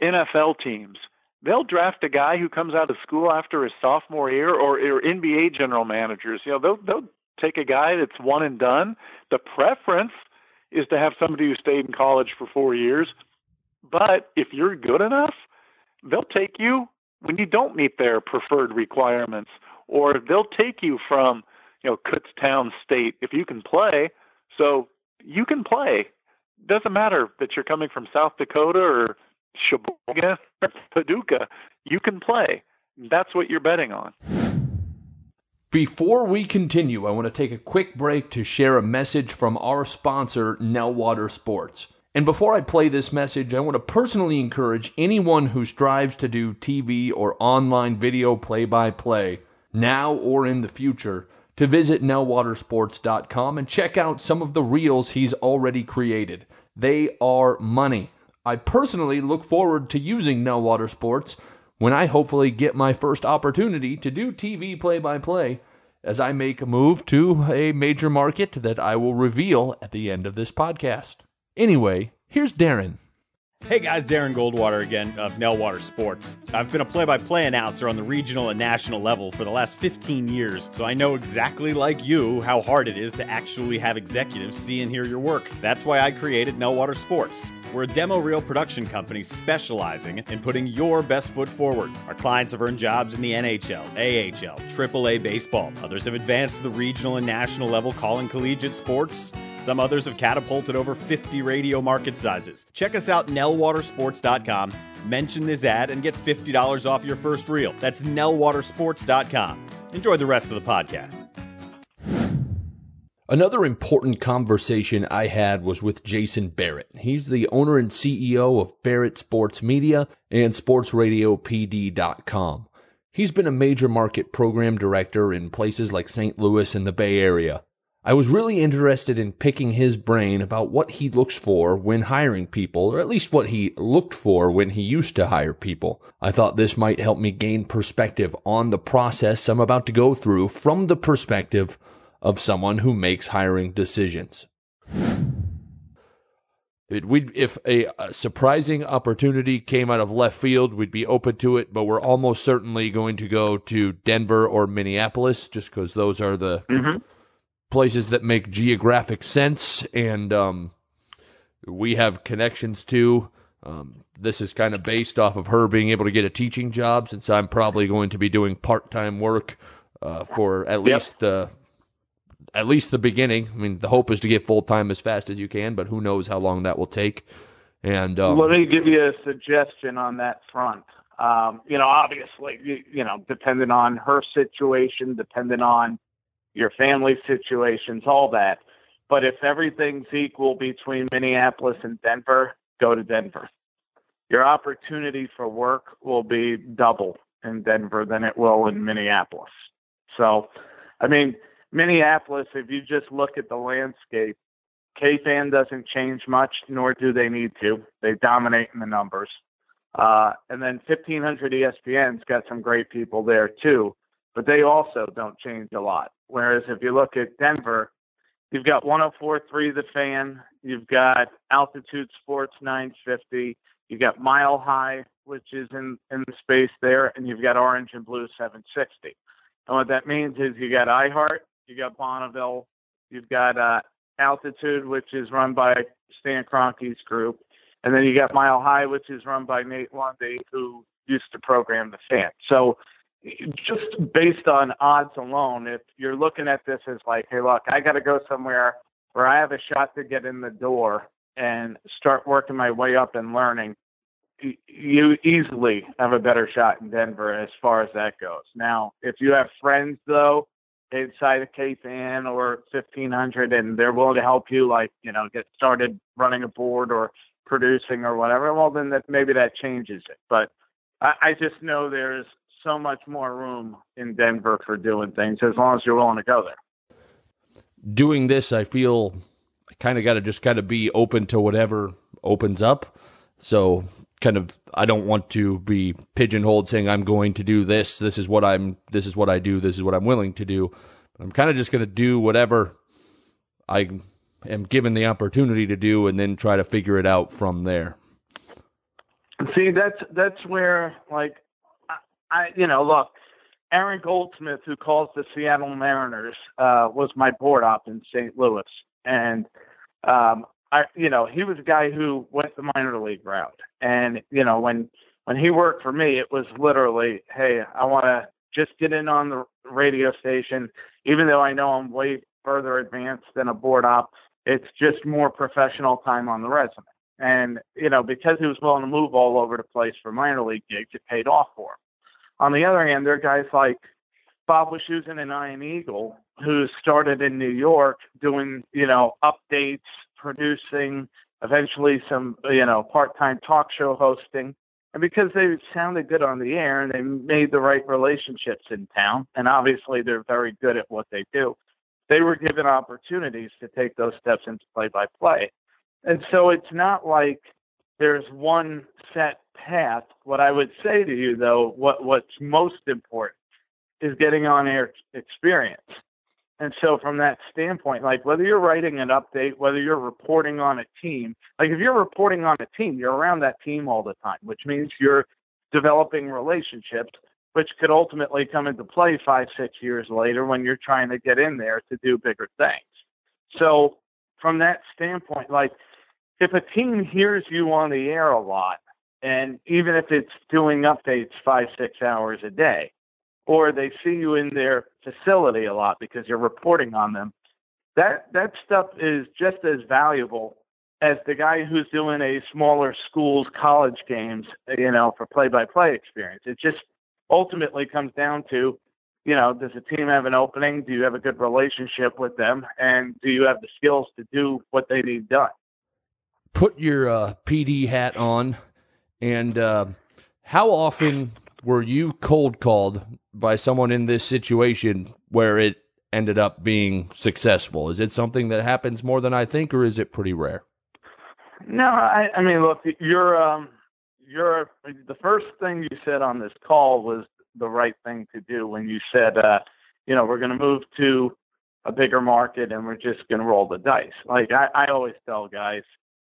NFL teams. They'll draft a guy who comes out of school after his sophomore year, or, or NBA general managers. You know, they'll they'll take a guy that's one and done. The preference is to have somebody who stayed in college for four years. But if you're good enough, they'll take you when you don't meet their preferred requirements, or they'll take you from, you know, Kutztown State if you can play. So you can play. Doesn't matter that you're coming from South Dakota or Sheboygan Paducah. You can play. That's what you're betting on. Before we continue, I want to take a quick break to share a message from our sponsor, Nellwater Sports. And before I play this message, I want to personally encourage anyone who strives to do TV or online video play by play, now or in the future, to visit nellwatersports.com and check out some of the reels he's already created. They are money. I personally look forward to using Nellwater Sports when I hopefully get my first opportunity to do TV play by play as I make a move to a major market that I will reveal at the end of this podcast. Anyway, here's Darren. Hey guys, Darren Goldwater again of Nellwater Sports. I've been a play by play announcer on the regional and national level for the last 15 years, so I know exactly like you how hard it is to actually have executives see and hear your work. That's why I created Nellwater Sports. We're a demo reel production company specializing in putting your best foot forward. Our clients have earned jobs in the NHL, AHL, AAA baseball. Others have advanced to the regional and national level calling collegiate sports. Some others have catapulted over 50 radio market sizes. Check us out, nellwatersports.com. Mention this ad and get $50 off your first reel. That's nellwatersports.com. Enjoy the rest of the podcast. Another important conversation I had was with Jason Barrett. He's the owner and CEO of Barrett Sports Media and SportsRadioPD.com. He's been a major market program director in places like St. Louis and the Bay Area. I was really interested in picking his brain about what he looks for when hiring people, or at least what he looked for when he used to hire people. I thought this might help me gain perspective on the process I'm about to go through from the perspective of someone who makes hiring decisions. It, we'd, if a, a, surprising opportunity came out of left field, we'd be open to it, but we're almost certainly going to go to Denver or Minneapolis just because those are the mm-hmm. places that make geographic sense and um, we have connections to. Um, this is kind of based off of her being able to get a teaching job since I'm probably going to be doing part time work uh, for at yep. least the at least the beginning. I mean, the hope is to get full time as fast as you can, but who knows how long that will take. And um, let me give you a suggestion on that front. Um, you know, obviously, you, you know, depending on her situation, depending on your family situations, all that. But if everything's equal between Minneapolis and Denver, go to Denver. Your opportunity for work will be double in Denver than it will in Minneapolis. So, I mean, Minneapolis, if you just look at the landscape, KFAN doesn't change much, nor do they need to. They dominate in the numbers. Uh, and then 1500 ESPN's got some great people there too, but they also don't change a lot. Whereas if you look at Denver, you've got 104.3 The Fan, you've got Altitude Sports 950, you've got Mile High, which is in in the space there, and you've got Orange and Blue 760. And what that means is you got iHeart, you got Bonneville, you've got uh, Altitude, which is run by Stan Kroenke's group, and then you got Mile High, which is run by Nate Lundy, who used to program the fan. So just based on odds alone, if you're looking at this as like, hey, look, I got to go somewhere where I have a shot to get in the door and start working my way up and learning, you easily have a better shot in Denver as far as that goes. Now, if you have friends though inside of KFAN or 1500 and they're willing to help you, like, you know, get started running a board or producing or whatever, well, then that maybe that changes it. But I, I just know there's so much more room in Denver for doing things as long as you're willing to go there. Doing this, I feel I kind of got to just kind of be open to whatever opens up. So kind of I don't want to be pigeonholed saying I'm going to do this. This is what I'm. This is what I do. This is what I'm willing to do. I'm kind of just going to do whatever I am given the opportunity to do, and then try to figure it out from there. See, that's that's where like I, I you know look, Aaron Goldsmith, who calls the Seattle Mariners, uh, was my board op in St. Louis, and um, I you know he was a guy who went the minor league route, and you know when when he worked for me, it was literally, hey, I want to just get in on the radio station, even though I know I'm way further advanced than a board op. It's just more professional time on the resume. And, you know, because he was willing to move all over the place for minor league gigs, it paid off for him. On the other hand, there are guys like Bob Wischusen and Ian Eagle who started in New York doing, you know, updates, producing, eventually some, you know, part-time talk show hosting. And because they sounded good on the air and they made the right relationships in town, and obviously they're very good at what they do, they were given opportunities to take those steps into play by play. And so it's not like there's one set path. What I would say to you though, what what's most important is getting on air experience. And so from that standpoint, like whether you're writing an update, whether you're reporting on a team, like if you're reporting on a team, you're around that team all the time, which means you're developing relationships which could ultimately come into play five, six years later when you're trying to get in there to do bigger things. So, from that standpoint, like if a team hears you on the air a lot, and even if it's doing updates five, six hours a day, or they see you in their facility a lot because you're reporting on them, that that stuff is just as valuable as the guy who's doing a smaller schools college games, you know, for play-by-play experience. It just ultimately comes down to, you know, does the team have an opening? Do you have a good relationship with them? And do you have the skills to do what they need done? Put your uh, PD hat on. And uh, how often were you cold called by someone in this situation where it ended up being successful? Is it something that happens more than I think, or is it pretty rare? No, I, I mean, look, you're um, you're the first thing you said on this call was the right thing to do when you said, uh, you know, we're going to move to a bigger market and we're just going to roll the dice. Like I, I always tell guys,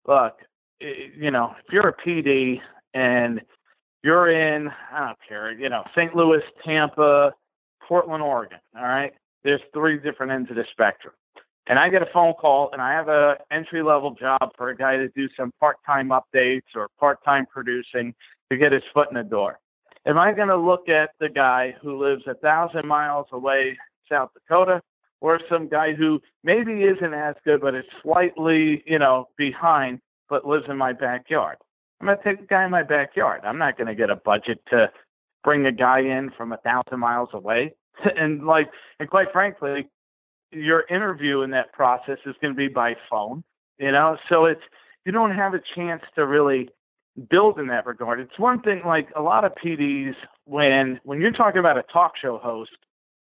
look, you know, if you're a PD and you're in, I don't care, you know, St. Louis, Tampa, Portland, Oregon, all right, there's three different ends of the spectrum and I get a phone call and I have a entry level job for a guy to do some part time updates or part time producing to get his foot in the door. Am I going to look at the guy who lives a thousand miles away, South Dakota, or some guy who maybe isn't as good but is slightly, you know, behind but lives in my backyard? I'm going to take a guy in my backyard. I'm not going to get a budget to bring a guy in from a thousand miles away. and like, and quite frankly, your interview in that process is going to be by phone, you know, so it's you don't have a chance to really build in that regard. It's one thing like a lot of PDs when when you're talking about a talk show host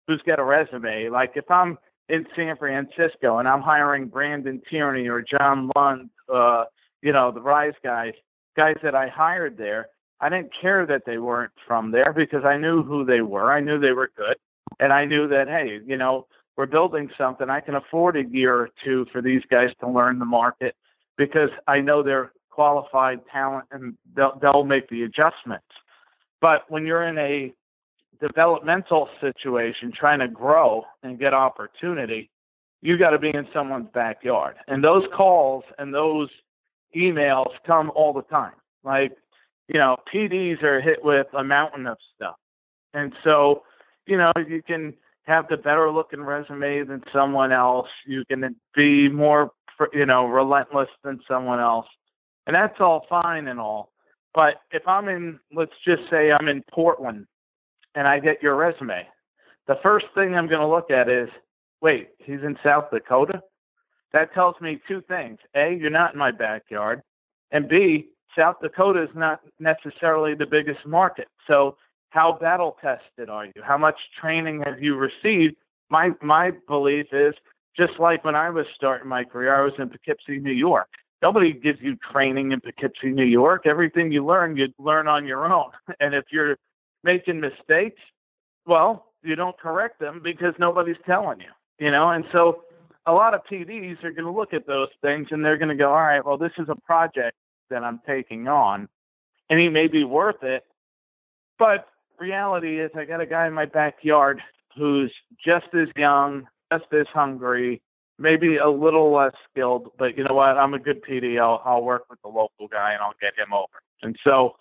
who's got a resume, like if I'm in San Francisco and I'm hiring Brandon Tierney or John Lund, uh, you know, the Rise guys, guys that I hired there, I didn't care that they weren't from there because I knew who they were. I knew they were good. And I knew that, hey, you know, we're building something. I can afford a year or two for these guys to learn the market because I know they're qualified talent and they'll, they'll make the adjustments. But when you're in a developmental situation trying to grow and get opportunity, you got to be in someone's backyard. And those calls and those emails come all the time. Like, you know, PDs are hit with a mountain of stuff. And so, you know, you can have the better looking resume than someone else. You can be more, you know, relentless than someone else. And that's all fine and all. But if I'm in, let's just say I'm in Portland and I get your resume, the first thing I'm going to look at is, wait, he's in South Dakota? That tells me two things. A, you're not in my backyard. And B, South Dakota is not necessarily the biggest market. So how battle tested are you? How much training have you received? My my belief is just like when I was starting my career, I was in Poughkeepsie, New York. Nobody gives you training in Poughkeepsie, New York. Everything you learn, you learn on your own. And if you're making mistakes, well, you don't correct them because nobody's telling you, you know. And so, a lot of PDs are going to look at those things and they're going to go, all right, well, this is a project that I'm taking on and he may be worth it. But reality is, I got a guy in my backyard who's just as young, just as hungry, maybe a little less skilled, but you know what? I'm a good PD. I'll, I'll work with the local guy and I'll get him over. And so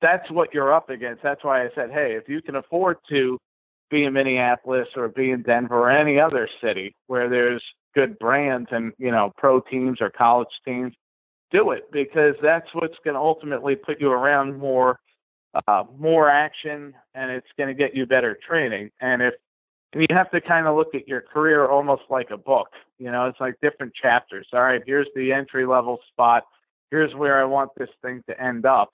that's what you're up against. That's why I said, hey, if you can afford to be in Minneapolis or be in Denver or any other city where there's good brands and you know pro teams or college teams, do it because that's what's going to ultimately put you around more uh, more action and it's going to get you better training. And if and you have to kind of look at your career almost like a book, you know, it's like different chapters. All right, here's the entry level spot. Here's where I want this thing to end up.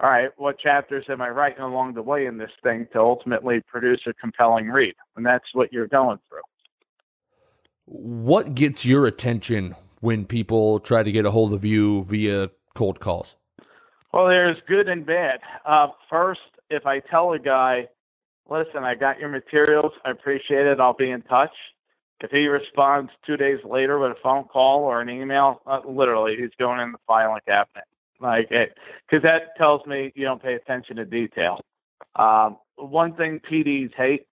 All right, what chapters am I writing along the way in this thing to ultimately produce a compelling read? And that's what you're going through. What gets your attention when people try to get a hold of you via cold calls? Well, there's good and bad. Uh, first, if I tell a guy, listen, I got your materials, I appreciate it, I'll be in touch. If he responds two days later with a phone call or an email, uh, literally, he's going in the filing cabinet. Like, because that tells me you don't pay attention to detail. Um, one thing PDs hate,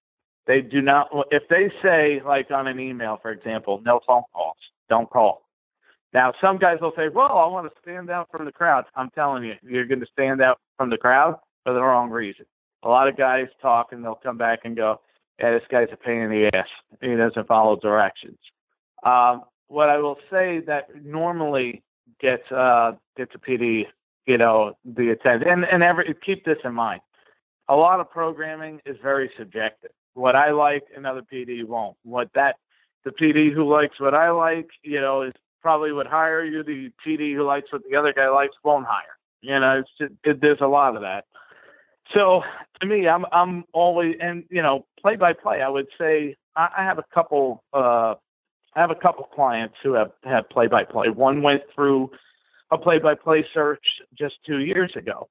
they do not, if they say, like on an email, for example, no phone calls, don't call. Now, some guys will say, well, I want to stand out from the crowd. I'm telling you, you're going to stand out from the crowd for the wrong reason. A lot of guys talk and they'll come back and go, yeah, this guy's a pain in the ass. He doesn't follow directions. Um, what I will say that normally gets uh, gets a PD, you know, the attention, and and every keep this in mind. A lot of programming is very subjective. What I like, another PD won't. What that the PD who likes what I like, you know, is probably would hire you. The PD who likes what the other guy likes won't hire. You know, just, it, there's a lot of that. So to me, I'm I'm always and you know play by play. I would say I, I have a couple. Uh, I have a couple clients who have had play by play. One went through a play by play search just two years ago,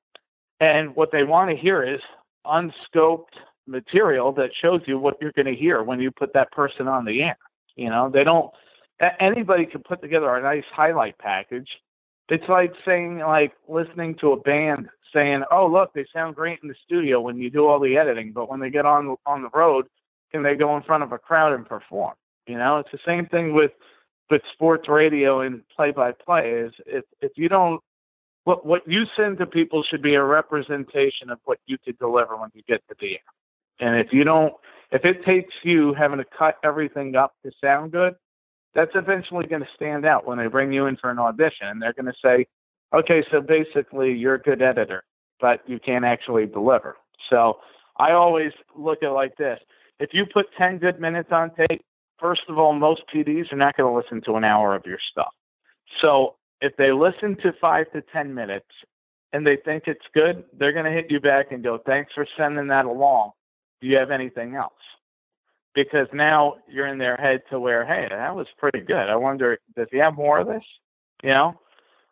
and what they want to hear is unscoped material that shows you what you're going to hear when you put that person on the air. You know, they don't. Anybody can put together a nice highlight package. It's like saying, like listening to a band saying, "Oh, look, they sound great in the studio when you do all the editing, but when they get on on the road, can they go in front of a crowd and perform?" You know, it's the same thing with with sports radio and play by play. Is if if you don't what what you send to people should be a representation of what you could deliver when you get to the air. And if you don't, if it takes you having to cut everything up to sound good, that's eventually going to stand out when they bring you in for an audition, and they're going to say, okay, so basically you're a good editor, but you can't actually deliver. So I always look at it like this. If you put 10 good minutes on tape, first of all, most PDs are not going to listen to an hour of your stuff. So if they listen to five to 10 minutes and they think it's good, they're going to hit you back and go, thanks for sending that along. Do you have anything else? Because now you're in their head to where, hey, that was pretty good. I wonder, does he have more of this? You know?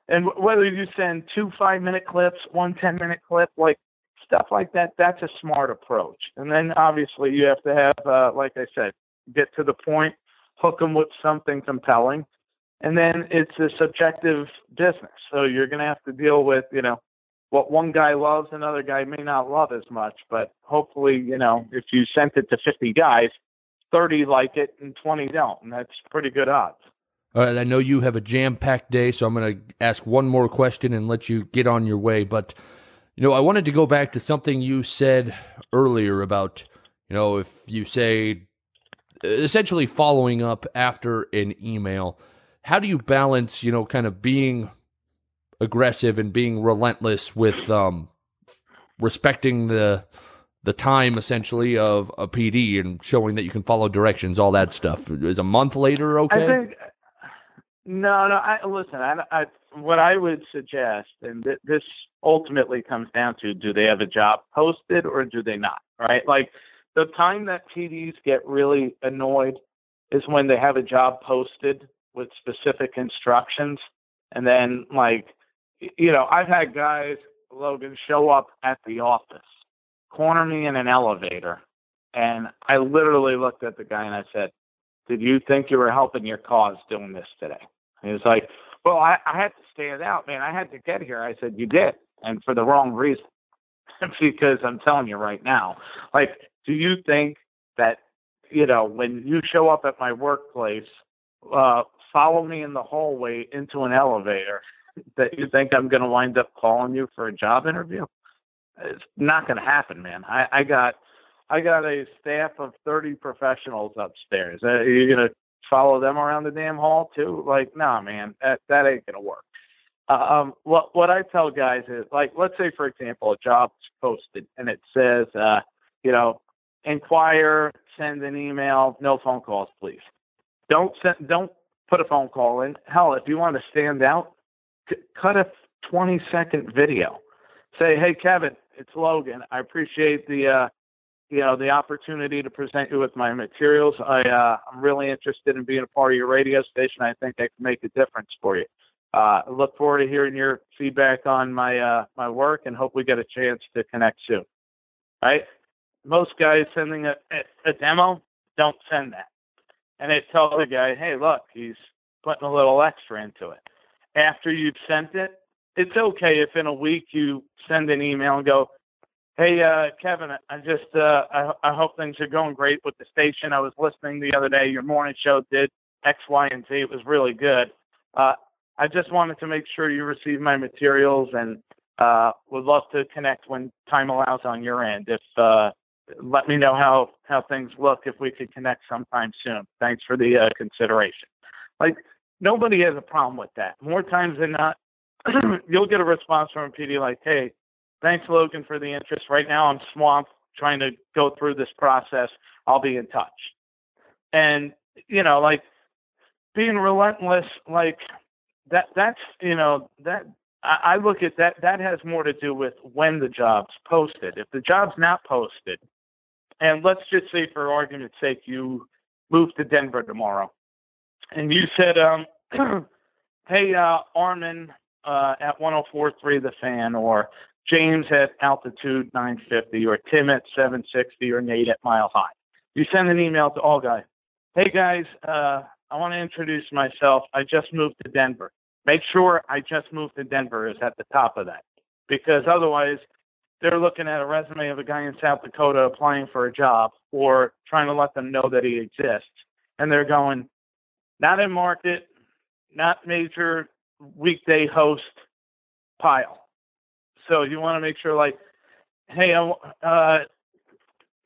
and whether you send two five minute clips, one ten minute clip, like stuff like that, that's a smart approach. And then obviously you have to have, uh, like I said, get to the point, hook them with something compelling, and then it's a subjective business. So you're going to have to deal with, you know, what one guy loves, another guy may not love as much. But hopefully, you know, if you sent it to 50 guys, 30 like it and 20 don't, and that's pretty good odds. All right, I know you have a jam-packed day, so I'm going to ask one more question and let you get on your way. But you know, I wanted to go back to something you said earlier about you know if you say essentially following up after an email. How do you balance you know kind of being aggressive and being relentless with um, respecting the the time essentially of a PD and showing that you can follow directions, all that stuff. Is a month later okay? I think no, no. I listen. I, I what I would suggest, and th- this ultimately comes down to: do they have a job posted or do they not? Right? Like the time that PDs get really annoyed is when they have a job posted with specific instructions, and then like, you know, I've had guys, Logan, show up at the office, corner me in an elevator, and I literally looked at the guy and I said, "Did you think you were helping your cause doing this today?" He was like, Well, I, I had to stand out, man. I had to get here. I said, You did. and for the wrong reason. because I'm telling you right now, like, do you think that you know when you show up at my workplace, uh, follow me in the hallway into an elevator, that you think I'm going to wind up calling you for a job interview? It's not going to happen, man. I, I got I got a staff of 30 professionals upstairs. Uh, you're going to follow them around the damn hall too? Like, nah, man, that that ain't going to work. Um, what what I tell guys is like, let's say for example, a job's posted and it says, uh, you know, inquire, send an email, no phone calls, please. Don't send, don't put a phone call in. Hell, if you want to stand out, cut a 20 second video. Say, hey Kevin, it's Logan. I appreciate the uh, you know the opportunity to present you with my materials. I uh, I'm really interested in being a part of your radio station. I think I can make a difference for you. Uh, I look forward to hearing your feedback on my uh, my work and hope we get a chance to connect soon. Right? Most guys sending a, a, a demo don't send that, and they tell the guy, "Hey, look, he's putting a little extra into it." After you've sent it, it's okay if in a week you send an email and go, "Hey, uh, Kevin, I just uh, I, I hope things are going great with the station. I was listening the other day. Your morning show did X, Y, and Z. It was really good. Uh, I just wanted to make sure you receive my materials and uh, would love to connect when time allows on your end. If uh, let me know how how things look if we could connect sometime soon. Thanks for the uh, consideration. Like nobody has a problem with that. More times than not, you'll get a response from a PD like, "Hey, thanks Logan for the interest. Right now I'm swamped trying to go through this process. I'll be in touch." And you know, like being relentless, like that that's you know that I, I look at that that has more to do with when the job's posted. If the job's not posted, and let's just say for argument's sake you move to Denver tomorrow, and you said, um, "Hey, uh, Armin uh, at 104.3 The Fan," or James at Altitude 950, or Tim at 760, or Nate at Mile High. You send an email to all guys. Hey guys, uh, I want to introduce myself. I just moved to Denver. Make sure I just moved to Denver is at the top of that because otherwise they're looking at a resume of a guy in South Dakota applying for a job or trying to let them know that he exists. And they're going, not in market, not major weekday host pile. So you want to make sure, like, hey, uh,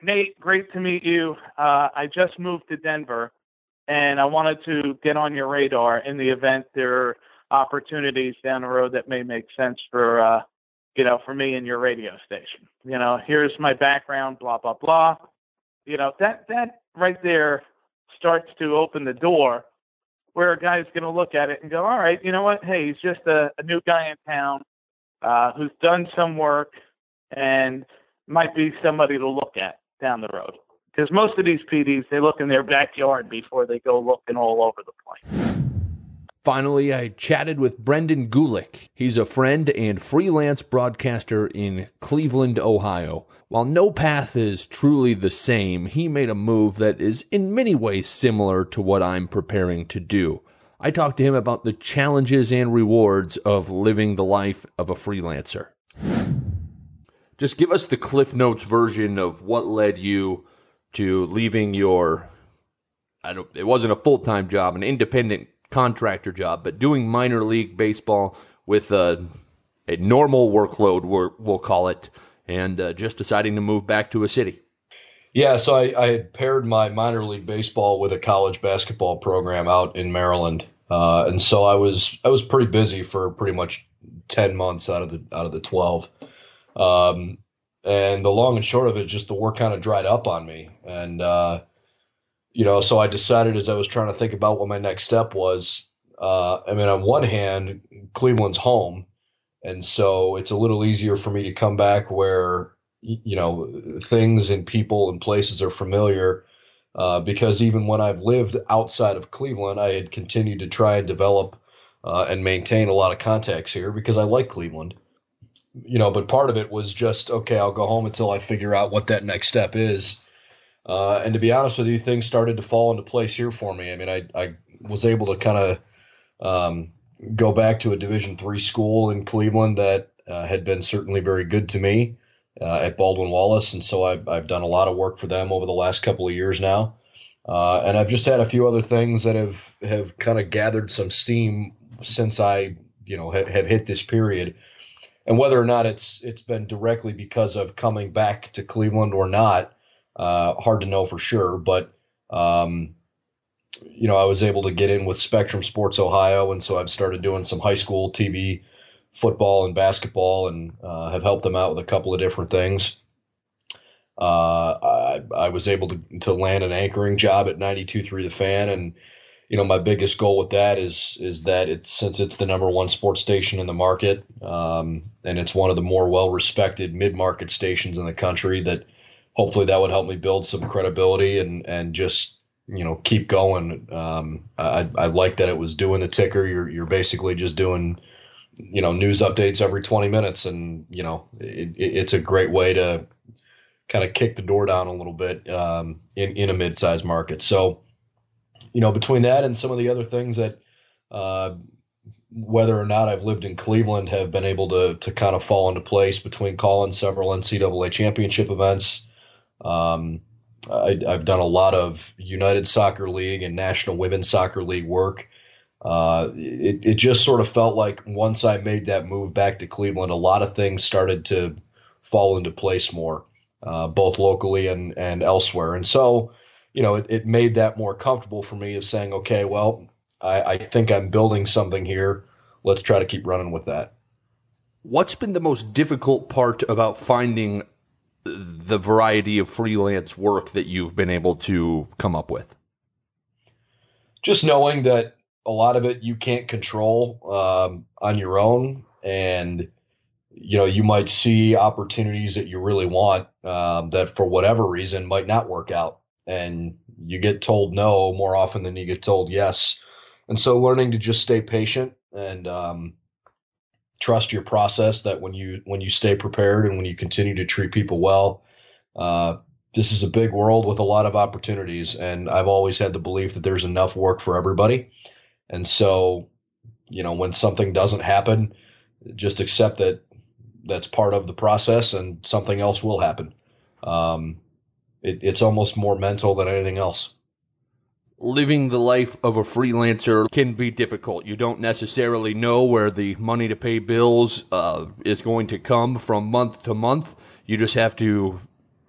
Nate, great to meet you. Uh, I just moved to Denver and I wanted to get on your radar in the event there are opportunities down the road that may make sense for uh, you know for me and your radio station. You know, here's my background, blah blah blah. You know that that right there starts to open the door where a guy's going to look at it and go, all right, you know what? Hey, he's just a, a new guy in town uh, who's done some work and might be somebody to look at down the road because most of these PDs they look in their backyard before they go looking all over the place. Finally, I chatted with Brendan Gulick. He's a friend and freelance broadcaster in Cleveland, Ohio. While no path is truly the same, he made a move that is in many ways similar to what I'm preparing to do. I talked to him about the challenges and rewards of living the life of a freelancer. Just give us the Cliff Notes version of what led you to leaving your I don't it wasn't a full-time job, an independent contractor job, but doing minor league baseball with a, a normal workload, we'll call it, and uh, just deciding to move back to a city. Yeah, so I, I, had paired my minor league baseball with a college basketball program out in Maryland, uh, and so I was I was pretty busy for pretty much ten months out of the out of the twelve. Um, and the long and short of it, just the work kind of dried up on me, and uh, you know, so I decided as I was trying to think about what my next step was. Uh, I mean, on one hand, Cleveland's home, and so it's a little easier for me to come back where you know things and people and places are familiar. Uh, because even when I've lived outside of Cleveland, I had continued to try and develop uh, and maintain a lot of contacts here because I like Cleveland. You know, but part of it was just okay. I'll go home until I figure out what that next step is uh, and to be honest with you, things started to fall into place here for me. I mean, I, I was able to kind of um, go back to a Division three school in Cleveland that uh, had been certainly very good to me uh, at Baldwin Wallace, and so I've I've done a lot of work for them over the last couple of years now. Uh, and I've just had a few other things that have have kind of gathered some steam since I you know have, have hit this period. And whether or not it's it's been directly because of coming back to Cleveland or not, uh, hard to know for sure. But um, you know, I was able to get in with Spectrum Sports Ohio, and so I've started doing some high school TV football and basketball, and uh, have helped them out with a couple of different things. Uh, I, I was able to, to land an anchoring job at 92.3 The Fan, and you know my biggest goal with that is is that it's since it's the number one sports station in the market, um, and it's one of the more well respected mid market stations in the country. That hopefully that would help me build some credibility and and just you know keep going. Um, I, I like that it was doing the ticker. You're you're basically just doing you know news updates every 20 minutes, and you know it, it, it's a great way to kind of kick the door down a little bit um, in in a mid-sized market. So you know between that and some of the other things that. Uh, whether or not I've lived in Cleveland have been able to to kind of fall into place between calling several NCAA championship events. Um, I, have done a lot of United Soccer League and National Women's Soccer League work. Uh, it, it just sort of felt like once I made that move back to Cleveland, a lot of things started to fall into place more, uh, both locally and, and elsewhere. And so, you know, it, it made that more comfortable for me of saying, okay, well, I, I think I'm building something here. Let's try to keep running with that. What's been the most difficult part about finding the variety of freelance work that you've been able to come up with? Just knowing that a lot of it you can't control um, on your own, and you know you might see opportunities that you really want um, that for whatever reason might not work out, and you get told no more often than you get told yes. And so, learning to just stay patient and um, trust your process that when you when you stay prepared and when you continue to treat people well uh, this is a big world with a lot of opportunities and i've always had the belief that there's enough work for everybody. And so you know when something doesn't happen just accept that that's part of the process and something else will happen. Um, it, it's almost more mental than anything else living the life of a freelancer can be difficult. You don't necessarily know where the money to pay bills uh, is going to come from month to month. You just have to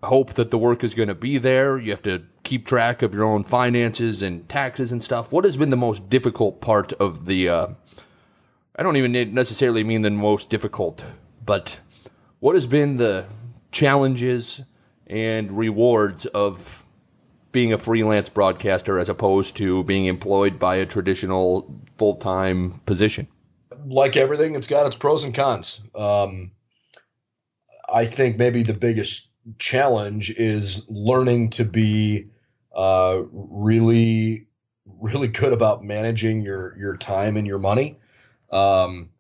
hope that the work is going to be there. You have to keep track of your own finances and taxes and stuff. What has been the most difficult part of the? Uh, I don't even necessarily mean the most difficult, but what has been the challenges and rewards of being a freelance broadcaster as opposed to being employed by a traditional full time position? Like everything, it's got its pros and cons. Um, I think maybe the biggest challenge is learning to be uh, really, really good about managing your your time and your money. Um,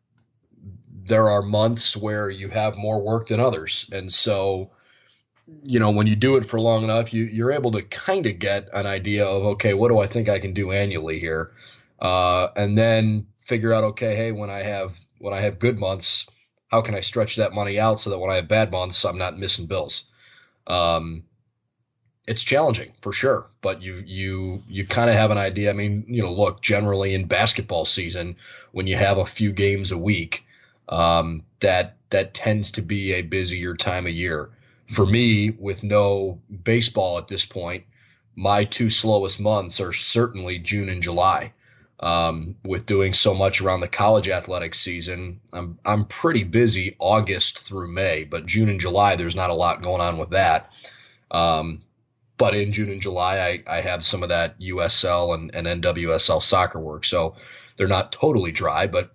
there are months where you have more work than others, and so you know, when you do it for long enough, you you're able to kind of get an idea of okay, what do I think I can do annually here, uh, and then figure out okay, hey, when I have when I have good months, how can I stretch that money out so that when I have bad months, I'm not missing bills. Um, it's challenging for sure, but you you you kind of have an idea. I mean, you know, look, generally in basketball season, when you have a few games a week, um, that that tends to be a busier time of year for me, with no baseball at this point, my two slowest months are certainly June and July. Um, with doing so much around the college athletics season, I'm I'm pretty busy August through May, but June and July there's not a lot going on with that. Um, but in June and July, I, I have some of that USL and, and NWSL soccer work, so they're not totally dry, but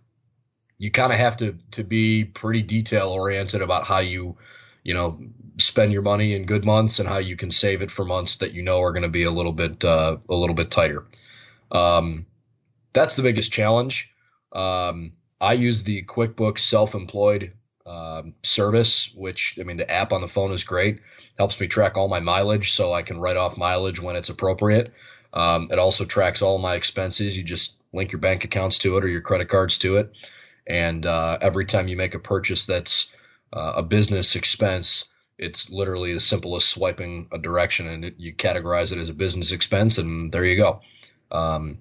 you kind of have to to be pretty detail oriented about how you you know spend your money in good months and how you can save it for months that you know are going to be a little bit uh, a little bit tighter. Um, that's the biggest challenge. Um, I use the QuickBooks self-employed um, service, which I mean the app on the phone is great. Helps me track all my mileage, so I can write off mileage when it's appropriate. Um, it also tracks all my expenses. You just link your bank accounts to it or your credit cards to it, And uh, every time you make a purchase that's uh, a business expense, it's literally as simple as swiping a direction and it, you categorize it as a business expense, and there you go. Um,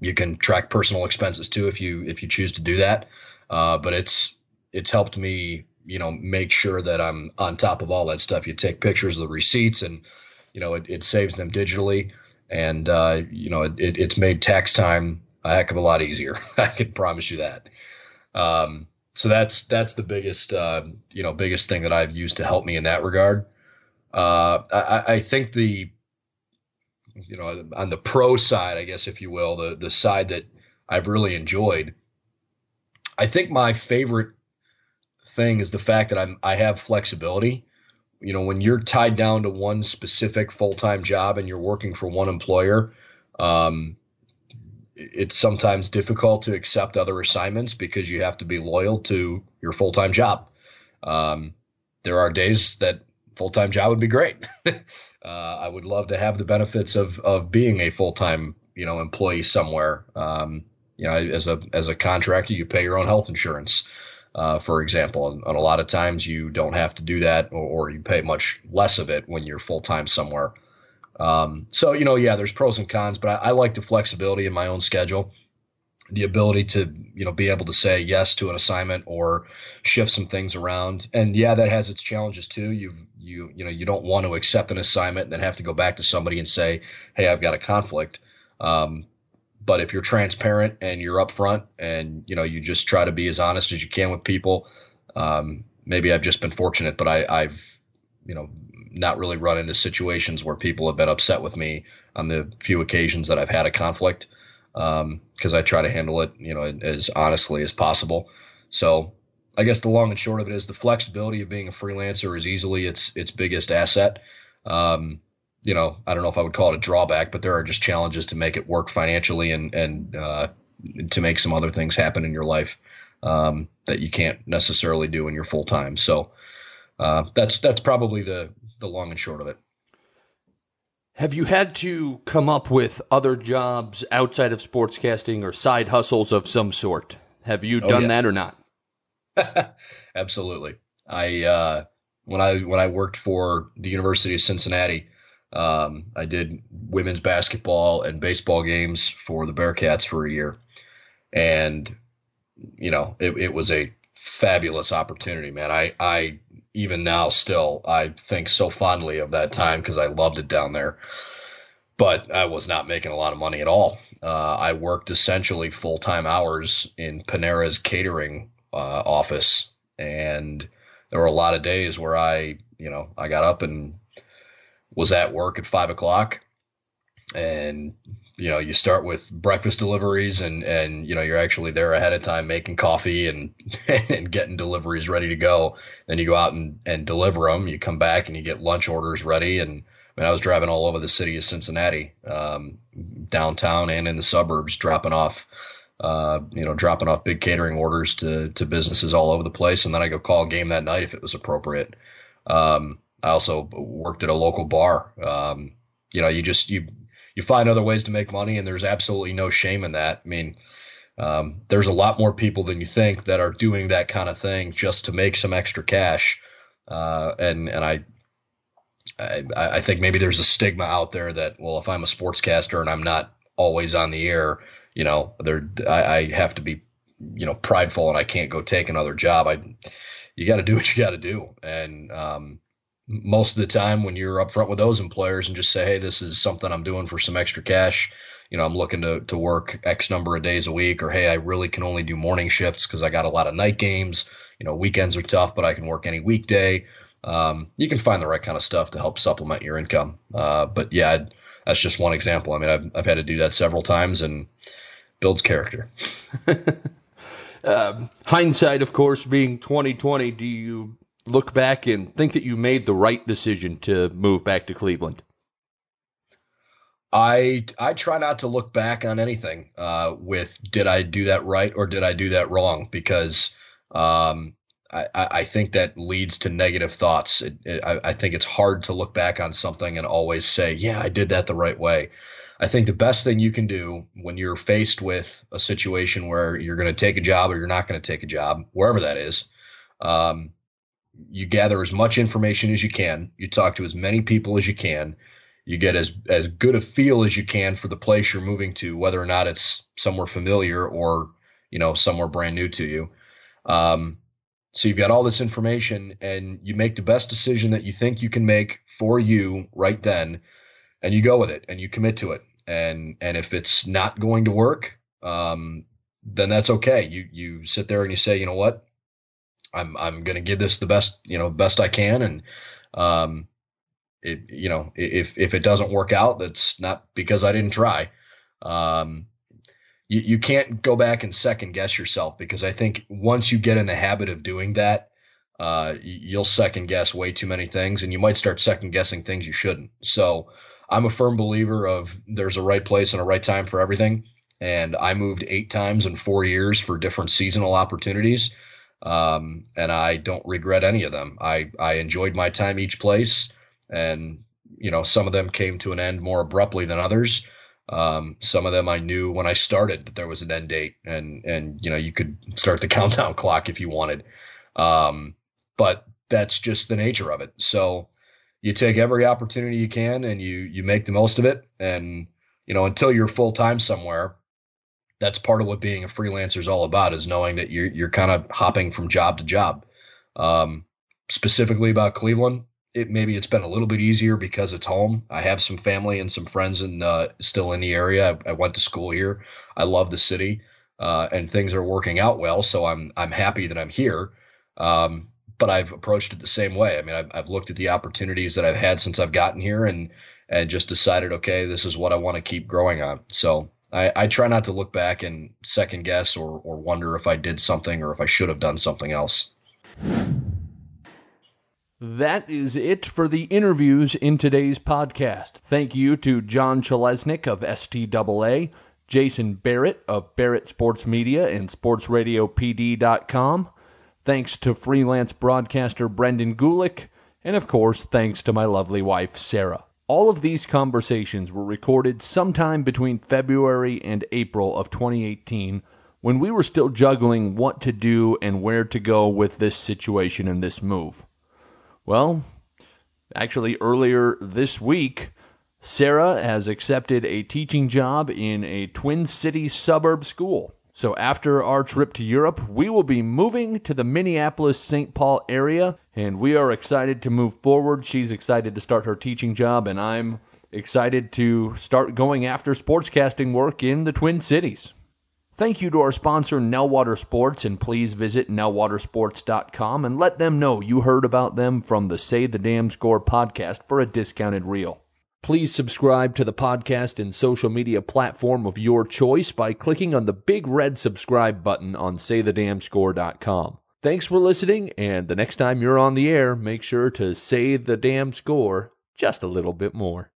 you can track personal expenses too if you if you choose to do that. Uh, but it's it's helped me, you know, make sure that I'm on top of all that stuff. You take pictures of the receipts, and you know, it, it saves them digitally, and uh, you know, it, it's made tax time a heck of a lot easier. I can promise you that. Um, so that's that's the biggest uh, you know biggest thing that I've used to help me in that regard. Uh, I, I, think the you know on the pro side, I guess if you will, the the side that I've really enjoyed. I think my favorite thing is the fact that I'm I have flexibility. You know, when you're tied down to one specific full time job and you're working for one employer, um, it's sometimes difficult to accept other assignments because you have to be loyal to your full time job. Um, there are days that full time job would be great. uh, I would love to have the benefits of of being a full time you know employee somewhere. Um, you know, as a as a contractor, you pay your own health insurance, uh, for example, and, and, a lot of times you don't have to do that, or, or you pay much less of it when you're full time somewhere. Um, so you know, yeah, there's pros and cons, but I, I, like the flexibility in my own schedule, the ability to you know be able to say yes to an assignment or shift some things around. And yeah, that has its challenges too. You you you know you don't want to accept an assignment and then have to go back to somebody and say, hey, I've got a conflict. Um, but if you're transparent and you're upfront and you know you just try to be as honest as you can with people, um, maybe I've just been fortunate, but I, I've you know not really run into situations where people have been upset with me on the few occasions that I've had a conflict because um, I try to handle it, you know, as honestly as possible. So I guess the long and short of it is the flexibility of being a freelancer is easily its its biggest asset. Um, you know, I don't know if I would call it a drawback, but there are just challenges to make it work financially and and uh, to make some other things happen in your life um, that you can't necessarily do in you're full time. So uh, that's that's probably the the long and short of it. Have you had to come up with other jobs outside of sportscasting or side hustles of some sort? Have you oh, done yeah. that or not? Absolutely. I uh, when I when I worked for the University of Cincinnati, um, I did women's basketball and baseball games for the Bearcats for a year, and you know it, it was a fabulous opportunity, man. I I even now still I think so fondly of that time because I loved it down there. But I was not making a lot of money at all. Uh, I worked essentially full time hours in Panera's catering uh, office, and there were a lot of days where I, you know, I got up and was at work at five o'clock, and you know you start with breakfast deliveries and and you know you're actually there ahead of time making coffee and and getting deliveries ready to go. Then you go out and and deliver them you come back and you get lunch orders ready. And I, mean, I was driving all over the city of Cincinnati um, downtown and in the suburbs dropping off uh, you know dropping off big catering orders to to businesses all over the place. And then I go call a game that night if it was appropriate. Um, I also worked at a local bar. Um, you know you just you you find other ways to make money, and there's absolutely no shame in that. I mean, um, there's a lot more people than you think that are doing that kind of thing just to make some extra cash. Uh, and and I, I, I think maybe there's a stigma out there that well, if I'm a sportscaster and I'm not always on the air, you know, there I, I have to be, you know, prideful and I can't go take another job. I, you got to do what you got to do, and um, most of the time when you're upfront with those employers and just say, hey, this is something I'm doing for some extra cash. You know, I'm looking to, to work X number of days a week, or hey, I really can only do morning shifts because I got a lot of night games. You know, weekends are tough, but I can work any weekday. Um, you can find the right kind of stuff to help supplement your income. Uh, but yeah, I'd, that's just one example. I mean, I've, I've had to do that several times and builds character. um, hindsight, of course, being 2020, do you look back and think that you made the right decision to move back to Cleveland? I I try not to look back on anything uh, with did I do that right or did I do that wrong because um, I, I think that leads to negative thoughts. It, it, I, I think it's hard to look back on something and always say, yeah, I did that the right way. I think the best thing you can do when you're faced with a situation where you're going to take a job or you're not going to take a job, wherever that is, um, you gather as much information as you can. You talk to as many people as you can. You get as as good a feel as you can for the place you're moving to, whether or not it's somewhere familiar or you know somewhere brand new to you. Um, so you've got all this information, and you make the best decision that you think you can make for you right then, and you go with it, and you commit to it. And and if it's not going to work, um, then that's okay. You you sit there and you say, you know what, I'm I'm going to give this the best you know best I can, and um, it you know if if it doesn't work out, that's not because I didn't try. Um, you you can't go back and second guess yourself because I think once you get in the habit of doing that, uh, you'll second guess way too many things, and you might start second guessing things you shouldn't. So I'm a firm believer of there's a right place and a right time for everything. And I moved eight times in four years for different seasonal opportunities um, and I don't regret any of them. I I enjoyed my time each place, and you know some of them came to an end more abruptly than others. Um, some of them I knew when I started that there was an end date, and and you know you could start the countdown clock if you wanted, um, but that's just the nature of it. So you take every opportunity you can, and you you make the most of it, and you know until you're full time somewhere, that's part of what being a freelancer is all about is knowing that you're you're kind of hopping from job to job. Um, specifically about Cleveland, it maybe it's been a little bit easier because it's home. I have some family and some friends and uh, still in the area. I, I, went to school here. I love the city, uh, and things are working out well. So I'm I'm happy that I'm here. Um, but I've approached it the same way. I mean, I've, I've looked at the opportunities that I've had since I've gotten here, and and just decided, okay, this is what I want to keep growing on. So I, I try not to look back and second guess or, or wonder if I did something or if I should have done something else. That is it for the interviews in today's podcast. Thank you to John Chalesnik of STAA, Jason Barrett of Barrett Sports Media and SportsRadioPD.com. Thanks to freelance broadcaster Brendan Gulick, and of course, thanks to my lovely wife, Sarah. All of these conversations were recorded sometime between February and April of 2018 when we were still juggling what to do and where to go with this situation and this move. Well, actually, earlier this week, Sarah has accepted a teaching job in a Twin Cities suburb school. So after our trip to Europe, we will be moving to the Minneapolis St. Paul area, and we are excited to move forward. She's excited to start her teaching job, and I'm excited to start going after sportscasting work in the Twin Cities. Thank you to our sponsor, Nellwater Sports, and please visit nellwatersports.com and let them know you heard about them from the Say the Damn Score podcast for a discounted reel. Please subscribe to the podcast and social media platform of your choice by clicking on the big red subscribe button on saythedamnscore.com. Thanks for listening, and the next time you're on the air, make sure to say the damn score just a little bit more.